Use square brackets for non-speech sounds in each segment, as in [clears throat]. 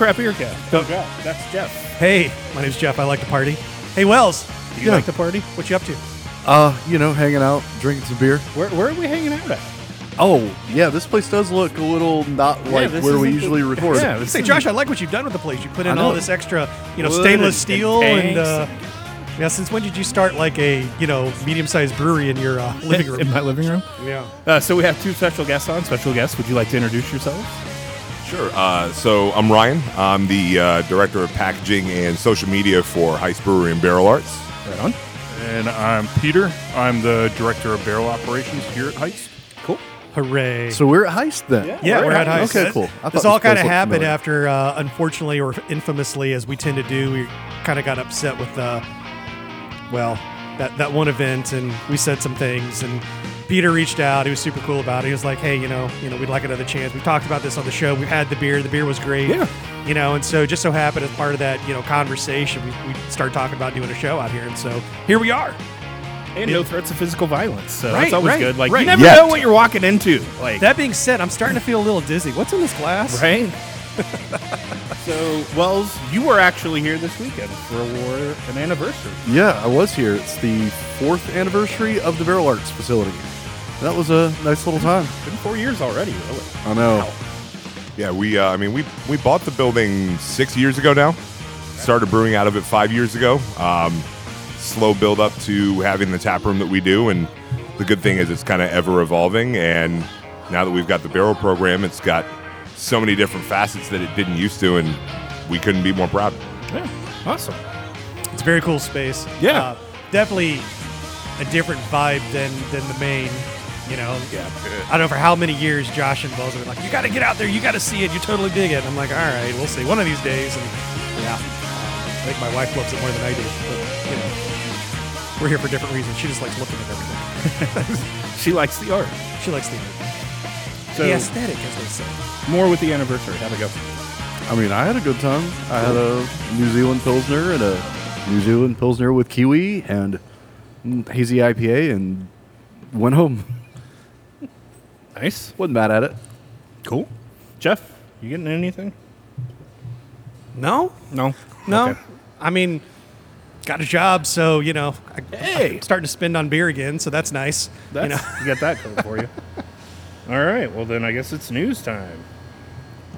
Welcome to Crap Beer Cast. Oh, Jeff. That's Jeff. Hey, my name's Jeff. I like to party. Hey, Wells, Do you Yeah. like to party? what you up to? Uh, you know, hanging out, drinking some beer. Where, where are we hanging out at? Oh, yeah, this place does look a little not like this where we isn't the- usually record. Yeah, this Say, is- Josh, I like what you've done with the place. You put in I all know. this extra, you know, Wood stainless and- and steel and, tanks uh, yeah. Since when did you start like a you know medium-sized brewery in your uh, living [laughs] room? In my living room. yeah. Uh, so we have two special guests on. Special guests, would you like to introduce yourselves? Sure. Uh, so I'm Ryan. I'm the uh, director of packaging and social media for Heist Brewery and Barrel Arts. Right on. And I'm Peter. I'm the director of barrel operations here at Heist. Cool. Hooray! So we're at Heist then. yeah, we're we're at at Heist. Okay, cool. I This this all kind of happened familiar. after, uh, unfortunately or infamously, as we tend to do, we kind of got upset with, uh, well, that that one event, and we said some things, and Peter reached out. He was super cool about it. He was like, "Hey, you know, you know, we'd like another chance. We talked about this on the show. We had the beer. The beer was great. Yeah. You know, and so just so happened as part of that, you know, conversation, we, we started talking about doing a show out here, and so here we are. And no threats of physical violence. So Right, that's always right, good. Like right. you never Yet. know what you're walking into. Like That being said, I'm starting to feel a little dizzy. What's in this glass? right. [laughs] so Wells, you were actually here this weekend for an anniversary. Yeah, I was here. It's the fourth anniversary of the Barrel Arts facility. That was a nice little time. Been four years already, really. I know. Yeah, we. Uh, I mean, we we bought the building six years ago now. Started brewing out of it five years ago. Um, slow build up to having the tap room that we do, and the good thing is it's kind of ever evolving. And now that we've got the barrel program, it's got so many different facets that it didn't used to, and we couldn't be more proud. Yeah. Awesome. It's a very cool space. Yeah. Uh, definitely a different vibe than than the main. You know. Yeah. I don't know for how many years Josh and Buzz were like, "You got to get out there. You got to see it. You totally dig it." I'm like, "All right, we'll see. One of these days." And yeah, I think my wife loves it more than I do. But you know, we're here for different reasons. She just likes looking at everything. She likes the art. She likes the art. So the aesthetic, as they say. more with the anniversary. How'd it go? I mean, I had a good time. I had a New Zealand Pilsner and a New Zealand Pilsner with kiwi and mm, hazy IPA and went home. Nice. Wasn't bad at it. Cool. Jeff, you getting anything? No, No. no. Okay. I mean, got a job, so you know, I, Hey. I'm starting to spend on beer again, so that's nice. That's, you know. you got that going for you. [laughs] All right. Well, then I guess it's news time.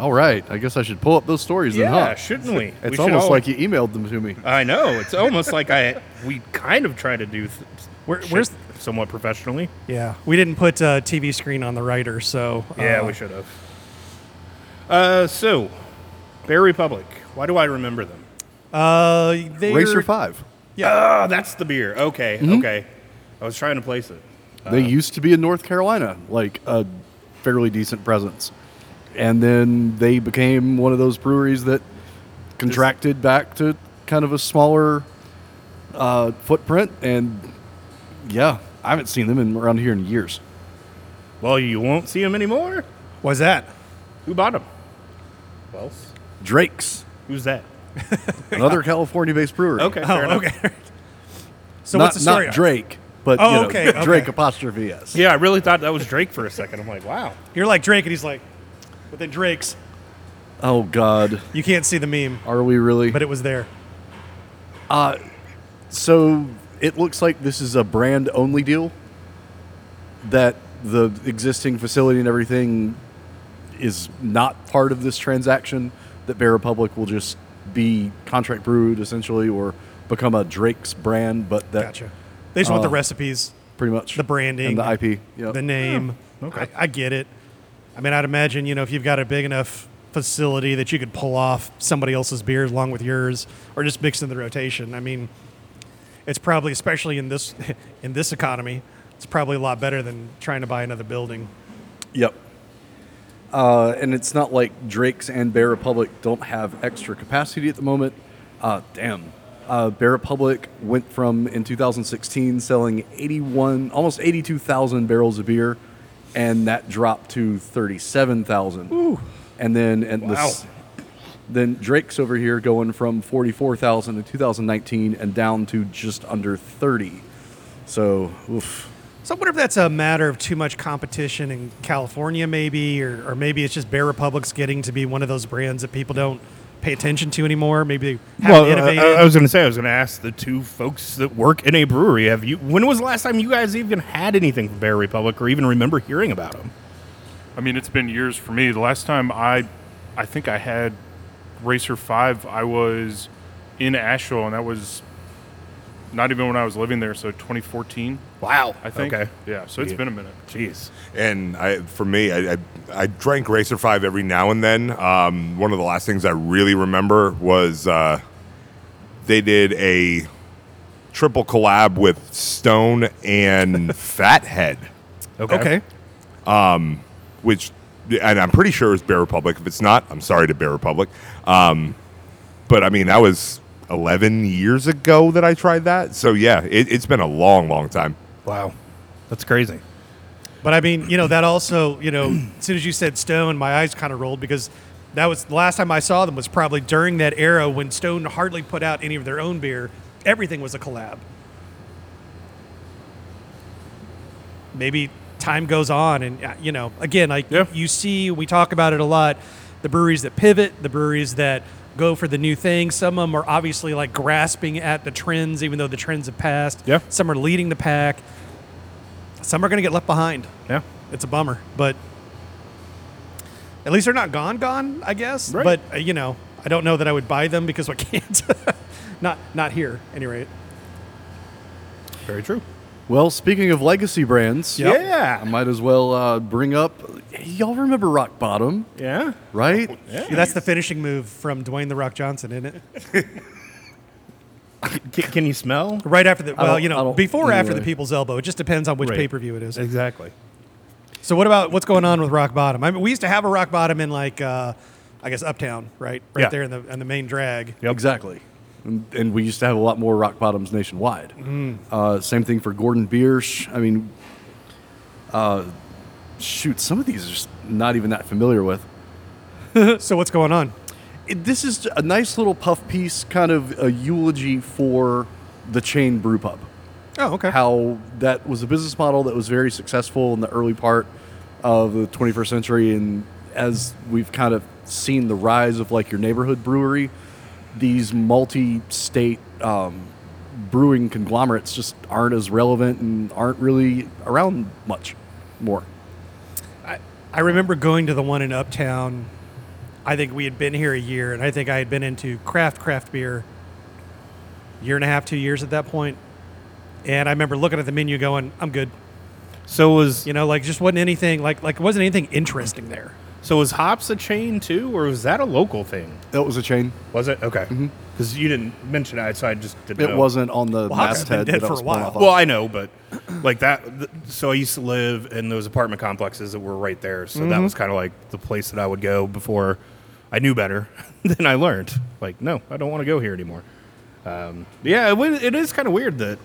All right. I guess I should pull up those stories then, Yeah, huh? shouldn't we? [laughs] It's We should almost all- like you emailed them to me. I know. It's almost like I we kind of try to do th- Where, shit where's somewhat professionally. Yeah, we didn't put a TV screen on the writer, so Yeah, uh, we should have. Uh, so Bear Republic. Why do I remember them? Uh, they Racer 5. Oh, that's the beer. Okay, okay. I was trying to place it. They used to be in North Carolina, like a fairly decent presence. And then they became one of those breweries that contracted back to kind of a smaller uh, footprint. And yeah, I haven't seen them in, around here in years. Well, you won't see them anymore. Why's that? Who bought them? Well, Drake's, who's that? [laughs] another California based brewery. Okay, Oh, fair enough. okay. [laughs] so not, what's the story? Not Drake, but Oh, you know, okay, okay. Drake apostrophe S. Yeah, I really thought that was Drake for a second. I'm like, wow. You're like Drake, and he's like, but then Drake's. Oh, God. You can't see the meme, Are we really? but it was there. Uh, so it looks like this is a brand only deal. That the existing facility and everything is not part of this transaction. That Bear Republic will just be contract brewed essentially, or become a Drake's brand. But that Gotcha. They just want the Uh, recipes, pretty much the branding, and the IP. Yep. the name. okay. I, I get it. I mean, I'd imagine you know if you've got a big enough facility that you could pull off somebody else's beers along with yours, or just mix in the rotation. I mean, it's probably especially in this [laughs] in this economy, it's probably a lot better than trying to buy another building. Yep. Uh, and it's not like Drake's and Bear Republic don't have extra capacity at the moment. Uh, damn. Uh, Bear Republic went from in 2016 selling 81, almost 82,000 barrels of beer, and that dropped to 37,000. And then and Wow. this, then Drake's over here going from 44,000 in 2019 and down to just under 30. So, oof. So I wonder if that's a matter of too much competition in California, maybe, or, or maybe it's just Bear Republic's getting to be one of those brands that people don't pay attention to anymore. Maybe they Well, haven't uh, innovated. I was going to say, I was going to ask the two folks that work in a brewery. Have you? When was the last time you guys even had anything from Bear Republic, or even remember hearing about them? I mean, it's been years for me. The last time I, I think I had Racer Five, I was in Asheville, and that was not even when I was living there. So 2014, Wow. I think. Okay. Yeah. So it's Yeah. been a minute. Jeez. And I, for me, I, I, I drank Racer Five every now and then. Um, one of the last things I really remember was uh, they did a triple collab with Stone and [laughs] Fathead, Okay. okay. which, and I'm pretty sure it's Bear Republic. If it's not, I'm sorry to Bear Republic. Um, but I mean, that was 11 years ago that I tried that. So yeah, it, it's been a long, long time. Wow. That's crazy. But I mean, you know, that also, you know, [clears throat] as soon as you said Stone, my eyes kind of rolled because that was the last time I saw them was probably during that era when Stone hardly put out any of their own beer. Everything was a collab. Maybe time goes on, and uh, you know, again, like Yeah. you see, we talk about it a lot. The breweries that pivot, the breweries that go for the new thing. Some of them are obviously like grasping at the trends, even though the trends have passed. Yeah. Some are leading the pack. Some are going to get left behind. Yeah. It's a bummer, but at least they're not gone, gone. I guess. Right. But uh, you know, I don't know that I would buy them because I can't. [laughs] not not here, at any rate. Very true. Well, speaking of legacy brands, Yep. Yeah. I might as well uh, bring up. Y'all remember Rock Bottom, Yeah. right? Yeah. Yeah, that's the finishing move from Dwayne the Rock Johnson, isn't it? [laughs] Can, can you smell? Right after the well, don't- you I know, don't- before or after the anyway. People's Elbow. It just depends on which Right. pay per view it is. Exactly. So what about what's going on with Rock Bottom? I mean, we used to have a Rock Bottom in like, uh, I guess Uptown, right, right Yeah. there in the in the main drag. Yep. Exactly. And, and we used to have a lot more Rock Bottoms nationwide. Mm. Uh, same thing for Gordon Biersch. I mean, uh, shoot, some of these are just not even that familiar with. [laughs] So what's going on? It, this is a nice little puff piece, kind of a eulogy for the chain brew pub. Oh, okay. How that was a business model that was very successful in the early part of the 21st century, and as we've kind of seen the rise of like your neighborhood brewery, these multi-state um, brewing conglomerates just aren't as relevant and aren't really around much more. I, remember going to the one in Uptown. I think we had been here a year, and I think I had been into craft craft beer year and a half, two years at that point. And I remember looking at the menu, going, "I'm good." So was You know, like just wasn't anything like like wasn't anything interesting there. So was Hops a chain too, or was that a local thing? That was a chain. Was it okay? Because you didn't mention it, so I just didn't. It know. wasn't on the Well, Hops been masthead dead that I for was a pulling while. off of. Well, I know, but [clears throat] like that. Th- so I used to live in those apartment complexes that were right there. So that was kind of like the place that I would go before I knew better. [laughs] then I learned, like, no, I don't want to go here anymore. Um, yeah, it, wa- it is kind of weird that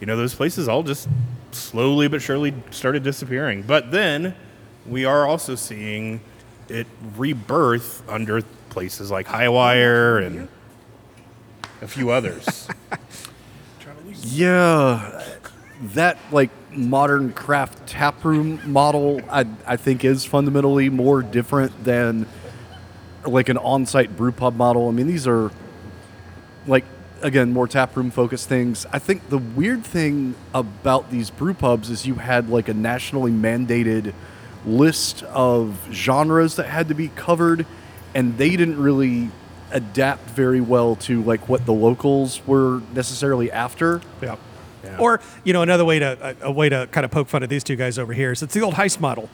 you know those places all just slowly but surely started disappearing. But then we are also seeing it rebirth under places like Hi-Wire and a few others. [laughs] Yeah, that like modern craft taproom model, I I think is fundamentally more different than like an on-site brew pub model. I mean, these are like again more taproom focused things. I think the weird thing about these brew pubs is you had like a nationally mandated list of genres that had to be covered, and they didn't really adapt very well to like what the locals were necessarily after. Yeah. Or you know another way to a, a way to kind of poke fun at these two guys over here is it's the old heist model.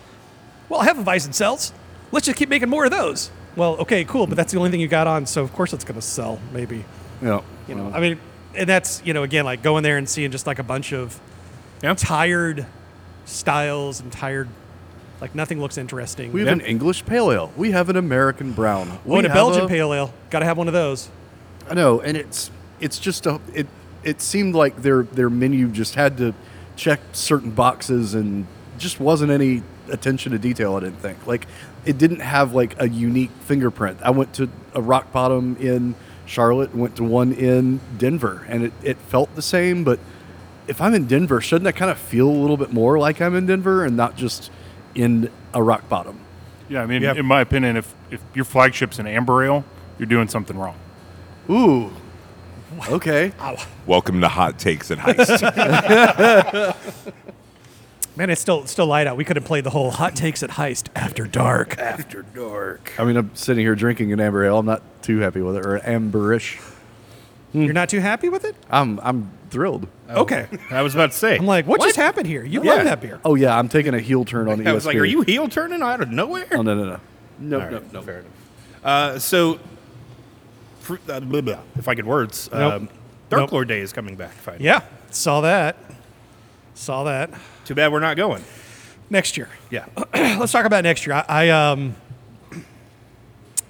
Well, I have a Weizen cells. Let's just keep making more of those. Well, okay, cool, but that's the only thing you got on, so of course it's going to sell. Maybe You know, you know. I mean, and that's you know again like going there and seeing just like a bunch of Yeah. tired styles and tired like nothing looks interesting. We have Yeah. an English pale ale. We have an American brown. oh, We and a have Belgian pale ale. Got to have one of those. I know, and it's it's just a it. It seemed like their their menu just had to check certain boxes and just wasn't any attention to detail. I didn't think like it didn't have like a unique fingerprint. I went to a rock bottom in Charlotte, went to one in Denver, and it, it felt the same, but if I'm in Denver, shouldn't I kind of feel a little bit more like I'm in Denver and not just in a rock bottom? Yeah, I mean, Yep. in my opinion, if if your flagship's an amber ale, you're doing something wrong. Ooh. Okay. [laughs] Welcome to Hot Takes at Heist. [laughs] Man, it's still still light out. We could have played the whole hot takes at heist after dark. After dark. I mean, I'm sitting here drinking an amber ale. I'm not too happy with it, or amberish. You're not too happy with it? I'm I'm thrilled. Okay. I was about to say. I'm like, what, just happened here? You love that beer. Oh yeah, I'm taking a heel turn on the [laughs] I was like, are you heel turning out of nowhere? Oh no no no. No All no no. Fair enough. Uh, so, fr- uh, blah, blah, if I could words, Nope. um, Dark Nope. Lord Day is coming back. Finally. Yeah, saw that. Saw that. Too bad we're not going. Next year. Yeah. [clears throat] Let's talk about next year. I, I um, [clears throat]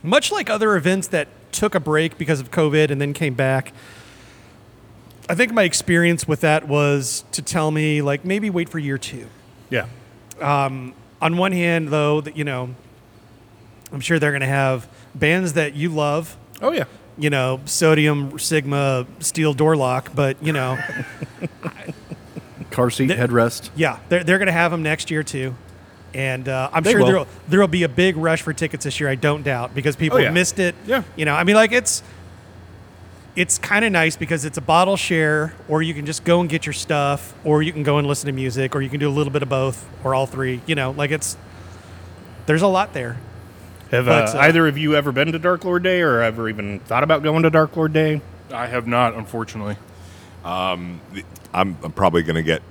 much like other events that took a break because of COVID and then came back. I think my experience with that was to tell me like maybe wait for year two. yeah. Um, on one hand, though, that you know, I'm sure they're going to have bands that you love. Oh yeah. You know, Sodium, Sigma, Steel Door Lock, but you know, Car seat Th- headrest. Yeah, they're, they're going to have them next year too. And uh, I'm They sure will. there'll there'll be a big rush for tickets this year. I don't doubt because people Oh, yeah. missed it. Yeah. you know, I mean, like it's it's kind of nice because it's a bottle share, or you can just go and get your stuff, or you can go and listen to music, or you can do a little bit of both, or all three. You know, like it's there's a lot there. Have But, uh, uh, either of you ever been to Dark Lord Day or ever even thought about going to Dark Lord Day? I have not, unfortunately. I'm, I'm probably going to get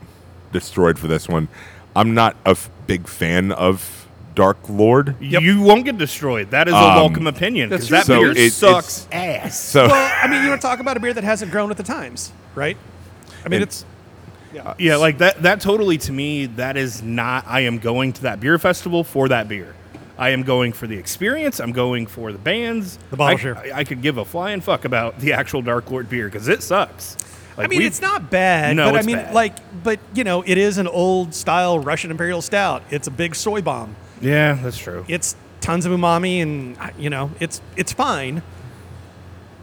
destroyed for this one. I'm not a f- big fan of Dark Lord. You won't get destroyed. That is a Um, welcome opinion because that so beer it- sucks ass. So Well, I mean, you want to talk about a beer that hasn't grown with the times, right? I mean, And- it's yeah, like that. That totally to me, that is not. I am going to that beer festival for that beer. I am going for the experience. I'm going for the bands. The bottle I, share. I, I could give a flying fuck about the actual Dark Lord beer because it sucks. I mean, it's not bad, No, but I mean, bad. like, but you know, it is an old style Russian Imperial Stout. It's a big soy bomb. Yeah, that's true. It's tons of umami, and you know, it's it's fine.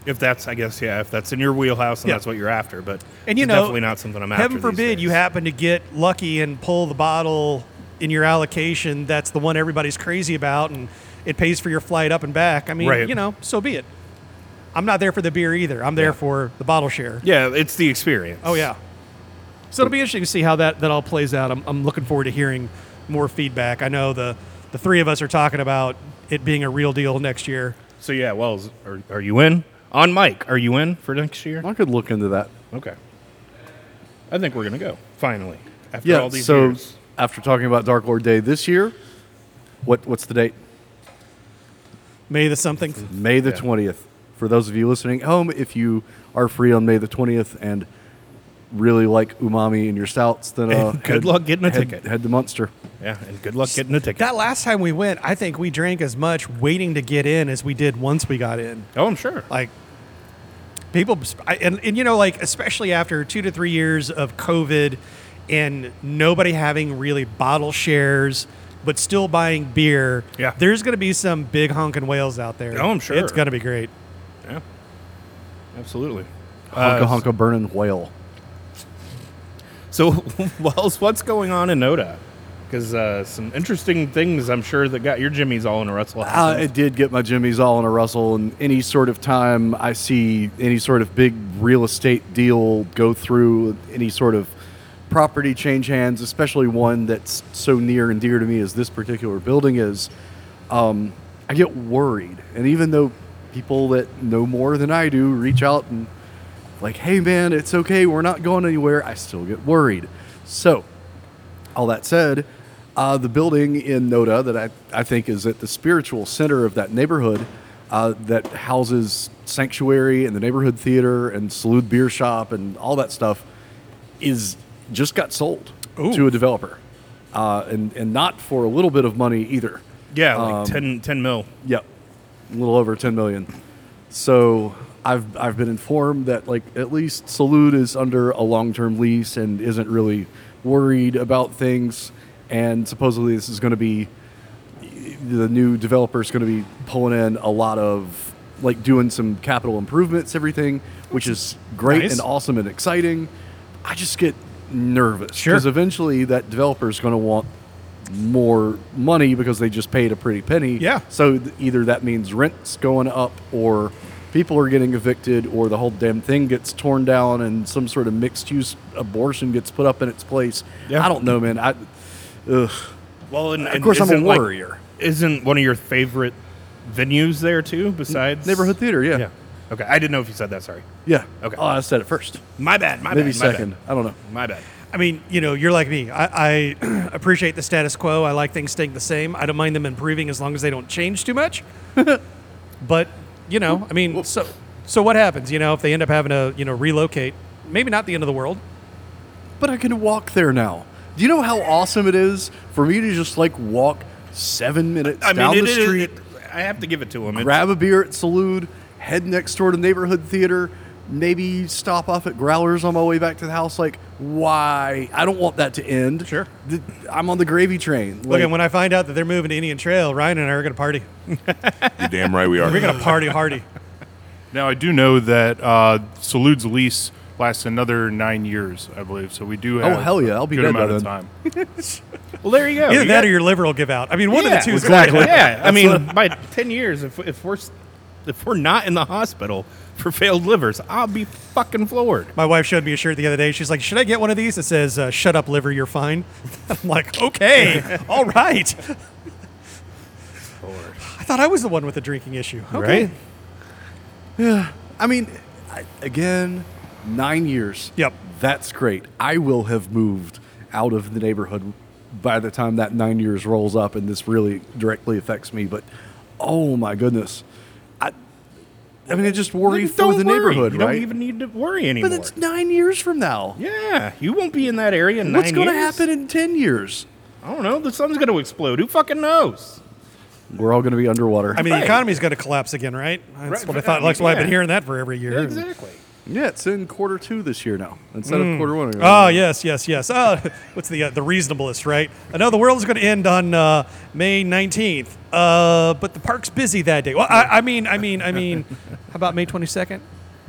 If that's, I guess, yeah, if that's in your wheelhouse and Yeah. that's what you're after, but And you it's know, definitely not something I'm after. Heaven forbid you happen to get lucky and pull the bottle in your allocation. That's the one everybody's crazy about, and it pays for your flight up and back. I mean, Right. you know, so be it. I'm not there for the beer either. I'm there for the bottle share. Yeah, it's the experience. Oh yeah. So it'll be interesting to see how that, that all plays out. I'm, I'm looking forward to hearing more feedback. I know the the three of us are talking about it being a real deal next year. So yeah, Wells, are, are you in on Mike? Are you in for next year? I could look into that. Okay. I think we're gonna go finally after Yeah. all these So years. after talking about Dark Lord Day this year, what what's the date? May the something. May the Yeah. Twentieth. For those of you listening at home, if you are free on May the twentieth and really like umami in your stouts, then [laughs] uh, Good head- luck getting a head- ticket. Head to Munster. Yeah, and good luck getting a ticket. That last time we went, I think we drank as much waiting to get in as we did once we got in. oh, I'm sure. Like people, I, and, and you know, like especially after two to three years of COVID and nobody having really bottle shares, but still buying beer. Yeah. there's going to be some big honking whales out there. Oh, I'm sure. it's going to be great. Absolutely. Honka Uh, honka burning whale. So, [laughs] Wells, what's going on in Noda? Because uh, some interesting things, I'm sure, that got your jimmies all in a rustle. Uh, it did get my jimmies all in a rustle, and any sort of time I see any sort of big real estate deal go through, any sort of property change hands, especially one that's so near and dear to me as this particular building is, um, I get worried. And even though people that know more than I do reach out and like, hey man, it's okay, we're not going anywhere, I still get worried. So, all that said, uh, the building in Noda that I, I think is at the spiritual center of that neighborhood uh, that houses Sanctuary and the neighborhood theater and Salud Beer Shop and all that stuff is just got sold to a developer. Uh, and, and not for a little bit of money either. yeah, like um, 10, 10 mil. Yep, a little over 10 million. So I've I've been informed that like at least Salud is under a long-term lease and isn't really worried about things. And supposedly this is going to be the new developer is going to be pulling in a lot of like doing some capital improvements, everything, which is great Nice. and awesome and exciting. I just get nervous Sure. because eventually that developer is going to want more money because they just paid a pretty penny. Yeah. So th- either that means rent's going up or people are getting evicted or the whole damn thing gets torn down and some sort of mixed use abortion gets put up in its place. Yeah. I don't know, man. I, ugh. Well, and, Of course, I'm a isn't, like- isn't one of your favorite venues there too? Besides Neighborhood theater, yeah. Yeah. Okay, I didn't know if you said that. Sorry. Yeah. Okay. Oh, I said it first. My bad. My Maybe bad. my second. bad. I don't know. My bad. I mean, you know, you're like me. I, I [clears throat] appreciate the status quo. I like things staying the same. I don't mind them improving as long as they don't change too much. [laughs] but you know, I mean, so so what happens? You know, if they end up having to you know relocate, maybe not the end of the world. But I can walk there now. Do you know how awesome it is for me to just like walk seven minutes I down mean, the it is- street, it- I have to give it to him. It's- grab a beer at Salud, head next door to neighborhood theater, maybe stop off at Growlers on my way back to the house? Like, why? I don't want that to end. Sure. The- I'm on the gravy train. Look, and when I find out that they're moving to Indian Trail, Ryan and I are going to party. You're damn right we are. [laughs] We're going to party hardy. Now I do know that uh, Salud's lease lasts another nine years, I believe. So we do have Oh, hell yeah, I'll be good dead by amount of then. time. [laughs] Well, there you go. Either You that got- or your liver will give out. I mean, one of the two is exactly. going to happen. Yeah, I mean, by ten years, if if we're s- if we're not in the hospital for failed livers, I'll be fucking floored. My wife showed me a shirt the other day. She's like, "Should I get one of these?" It says, uh, "Shut up, liver, you're fine." [laughs] I'm like, "Okay, [laughs] all right." I thought I was the one with the drinking issue. Okay. Right? I mean, I, again, nine years. Yep. That's great. I will have moved out of the neighborhood by the time that nine years rolls up and this really directly affects me. But oh my goodness. I, I mean, I just worry Then for the worry. neighborhood, You right? don't even need to worry anymore. but it's nine years from now. yeah, you won't be in that area in What's nine going to years. happen in 10 years? I don't know. The sun's going to explode. Who fucking knows? We're all going to be underwater. I mean, Right. the economy's going to collapse again, right? That's Right. what I thought. I That's why I've been hearing that for every year. Exactly. Yeah, it's in quarter two this year now instead of quarter one. Oh yes, yes, yes. Oh, [laughs] what's the uh, the Reasonabilists, right? I know the world is going to end on uh, May nineteenth, uh, but the park's busy that day. Well, I, I mean, I mean, I mean, [laughs] how about May twenty second?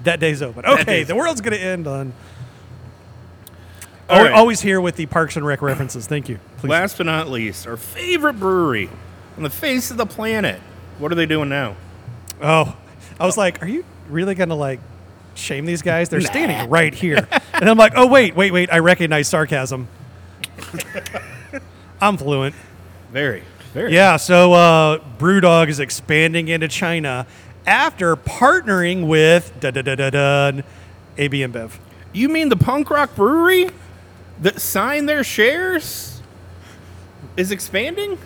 That day's open. Okay, day's the world's going to end on. All Al- right. Always here with the Parks and Rec references. Thank you. Please. Last but not least, our favorite brewery on the face of the planet. What are they doing now? Oh, I was like, are you really going to like shame these guys? They're standing right here, and I'm like, oh wait, wait, wait. I recognize sarcasm. [laughs] I'm fluent. Very, very. Yeah, so uh, Brewdog is expanding into China after partnering with da da da da da AB InBev. You mean the punk rock brewery that signed their shares is expanding?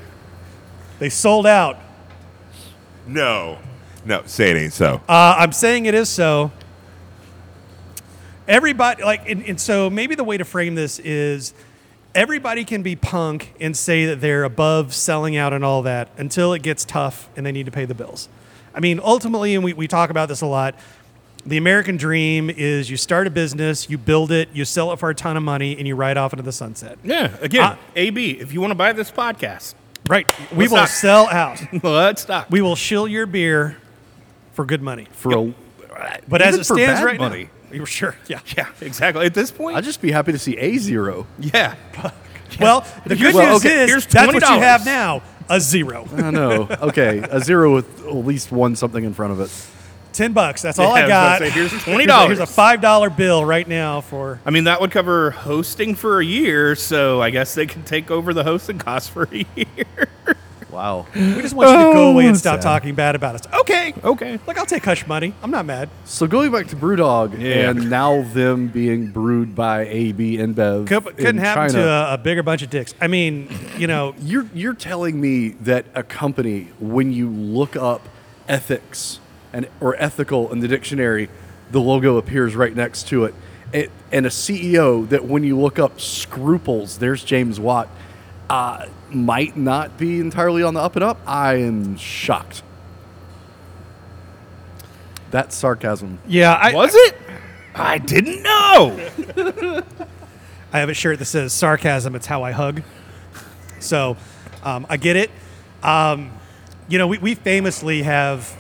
They sold out. No. No, say it ain't so. Uh, I'm saying it is so. Everybody like, and, and so maybe the way to frame this is everybody can be punk and say that they're above selling out and all that until it gets tough and they need to pay the bills. I mean, ultimately, and we, we talk about this a lot. The American dream is you start a business, you build it, you sell it for a ton of money, and you ride off into the sunset. Yeah. Again, Uh, AB, if you want to buy this podcast, Right. We will not- sell out. [laughs] let's stop. We will shill your beer for good money. for a, But as it stands right money. now, you're sure. Yeah. [laughs] yeah, exactly. At this point, I'd just be happy to see a zero. yeah. [laughs] Well, the good Well, news okay, is here's that's what you $20. have now. A zero. [laughs] I know. Okay, a zero with at least one something in front of it. Ten bucks. That's all Yeah, I got. was about to say, here's Here's twenty a- dollars. Here's a five dollar bill right now for. I mean, that would cover hosting for a year, so I guess they can take over the hosting costs for a year. Wow. We just want you to go oh, away and Oh, stop talking bad about us. Okay. Okay. Look, I'll take hush money. I'm not mad. So going back to BrewDog Yeah. and now them being brewed by AB InBev Could, couldn't happen to a, a bigger bunch of dicks. I mean, you know, [laughs] You're you're telling me that a company, when you look up ethics and or ethical in the dictionary, the logo appears right next to it, it and a CEO that when you look up scruples, there's James Watt, uh, might not be entirely on the up and up. I am shocked. That's sarcasm. yeah, I, Was it? I didn't know. [laughs] I have a shirt that says sarcasm. It's how I hug. So um, I get it. Um, you know, we, we famously have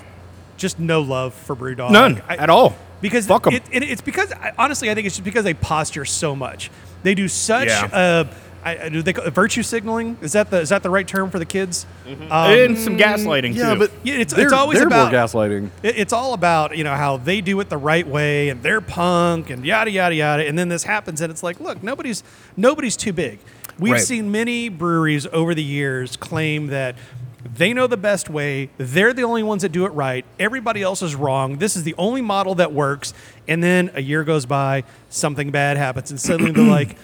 just no love for Brewdog. None I- at all. Because Fuck it, it, it's because honestly, I think it's just because they posture so much. They do such. Yeah. Uh, I, I- do they call virtue signaling? Is that the is that the right term for the kids? Um, and some gaslighting Yeah, too. but Yeah, it's- it's always about- gaslighting. It- It's all about you know how they do it the right way and they're punk and yada yada yada. And then this happens and it's like, look, nobody's nobody's too big. We've Right. seen many breweries over the years claim that they know the best way. They're the only ones that do it right. Everybody else is wrong. This is the only model that works. And then a year goes by, something bad happens, and suddenly they're [clears throat] like.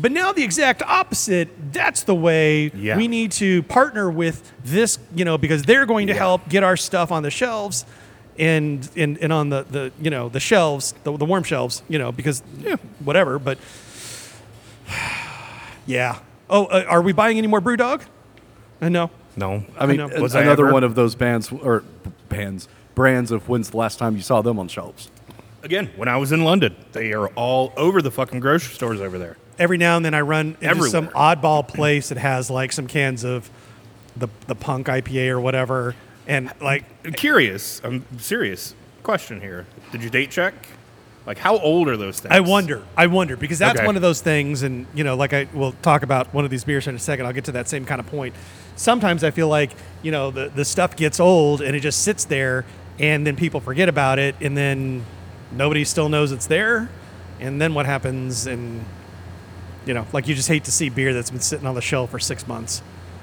But now the exact opposite. That's the way Yeah. we need to partner with this, you know, because they're going to Yeah. help get our stuff on the shelves and and, and on the, the you know the shelves, the, the warm shelves, you know, because yeah, whatever. But [sighs] yeah. Oh, uh, are we buying any more BrewDog? Uh, no. no, I mean, know. an- Was another ever? one of those bands or bands brands of when's the last time you saw them on shelves? again, when I was in London, they are all over the fucking grocery stores over there. Every now and then I run into some oddball place that has like some cans of the the punk IPA or whatever, and like Curious, I'm serious. Question here: Did you date check? Like, how old are those things? I wonder. I wonder because that's Okay. one of those things, and you know, like I will talk about one of these beers in a second. I'll get to that same kind of point. Sometimes I feel like you know the the stuff gets old and it just sits there, and then people forget about it, and then nobody still knows it's there, and then what happens? And you know, like you just hate to see beer that's been sitting on the shelf for six months.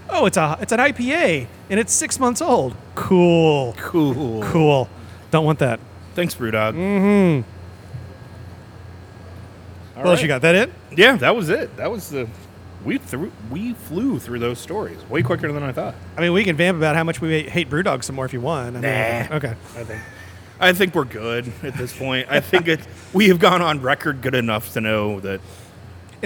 Oh, it's a it's an IPA and it's six months old. Cool, Cool. cool. Don't want that. Thanks, Brewdog. Mm. what else you got? That it? Yeah, that was it. That was the we threw we flew through those stories way quicker than I thought. I mean, we can vamp about how much we hate Brewdog some more if you want. I mean, Nah. Okay. I think I think we're good at this point. I think it we have gone on record good enough to know that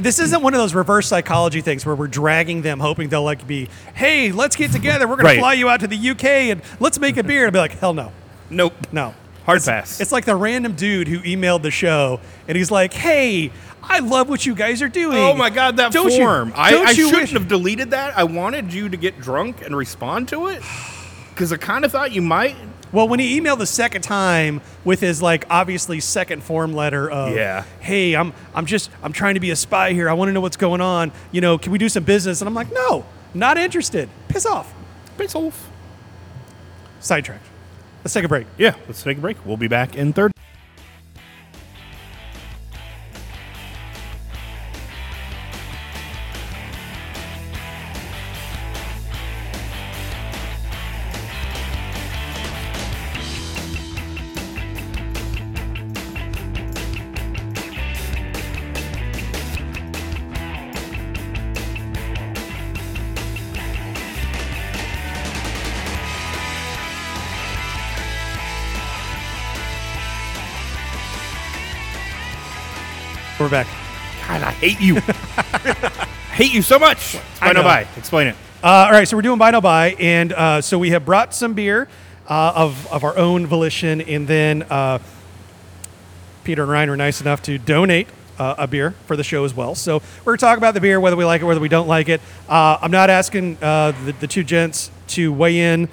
This isn't one of those reverse psychology things where we're dragging them, hoping they'll like be, hey, let's get together. We're gonna Right. fly you out to the UK and let's make a beer. And be like, hell no, nope. no. Hard it's, pass. It's like the random dude who emailed the show and he's like, hey, I love what you guys are doing. Oh my god, that Don't you- form! I, don't I you shouldn't wish- have deleted that. I wanted you to get drunk and respond to it [sighs] because I kind of thought you might. Well, when he emailed the second time with his like obviously second form letter of Yeah. hey, I'm I'm just I'm trying to be a spy here. I want to know what's going on. You know, can we do some business? And I'm like, no, not interested. Piss off. Piss off. Sidetracked. Let's take a break. Yeah, let's take a break. We'll be back in third. Hate you. [laughs] hate you so much. I know. know. Bye. Explain it. Uh, all right, so we're doing buy no buy, and uh, so we have brought some beer uh, of of our own volition, and then uh, Peter and Ryan were nice enough to donate uh, a beer for the show as well. So we're gonna talk about the beer, whether we like it, whether we don't like it. Uh, I'm not asking uh, the, the two gents to weigh in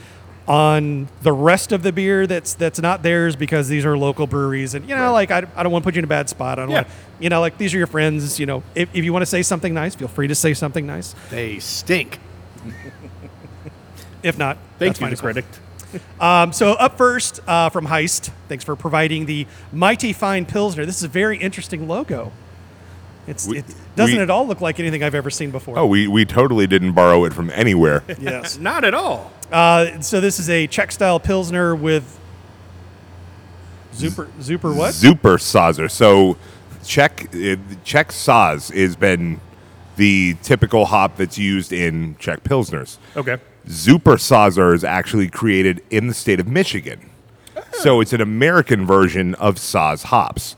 on the rest of the beer that's that's not theirs because these are local breweries, and you know, like I, I don't want to put you in a bad spot. I don't Yeah. want, you know, like these are your friends. You know, if, if you want to say something nice, feel free to say something nice. They stink. If not, Thank you, the. Um, so up first uh, from Heist, thanks for providing the Mighty Fine Pilsner. This is a very interesting logo. It's, We- it doesn't we- at all look like anything I've ever seen before. Oh, we, we totally didn't borrow it from anywhere. [laughs] yes. Not at all. Uh, so this is a Czech style Pilsner with Zuper Zuper what? Zuper Saazer. So Czech uh, Czech Saaz has been the typical hop that's used in Czech Pilsners. Okay. Zuper Saazer is actually created in the state of Michigan. So it's an American version of Saaz hops.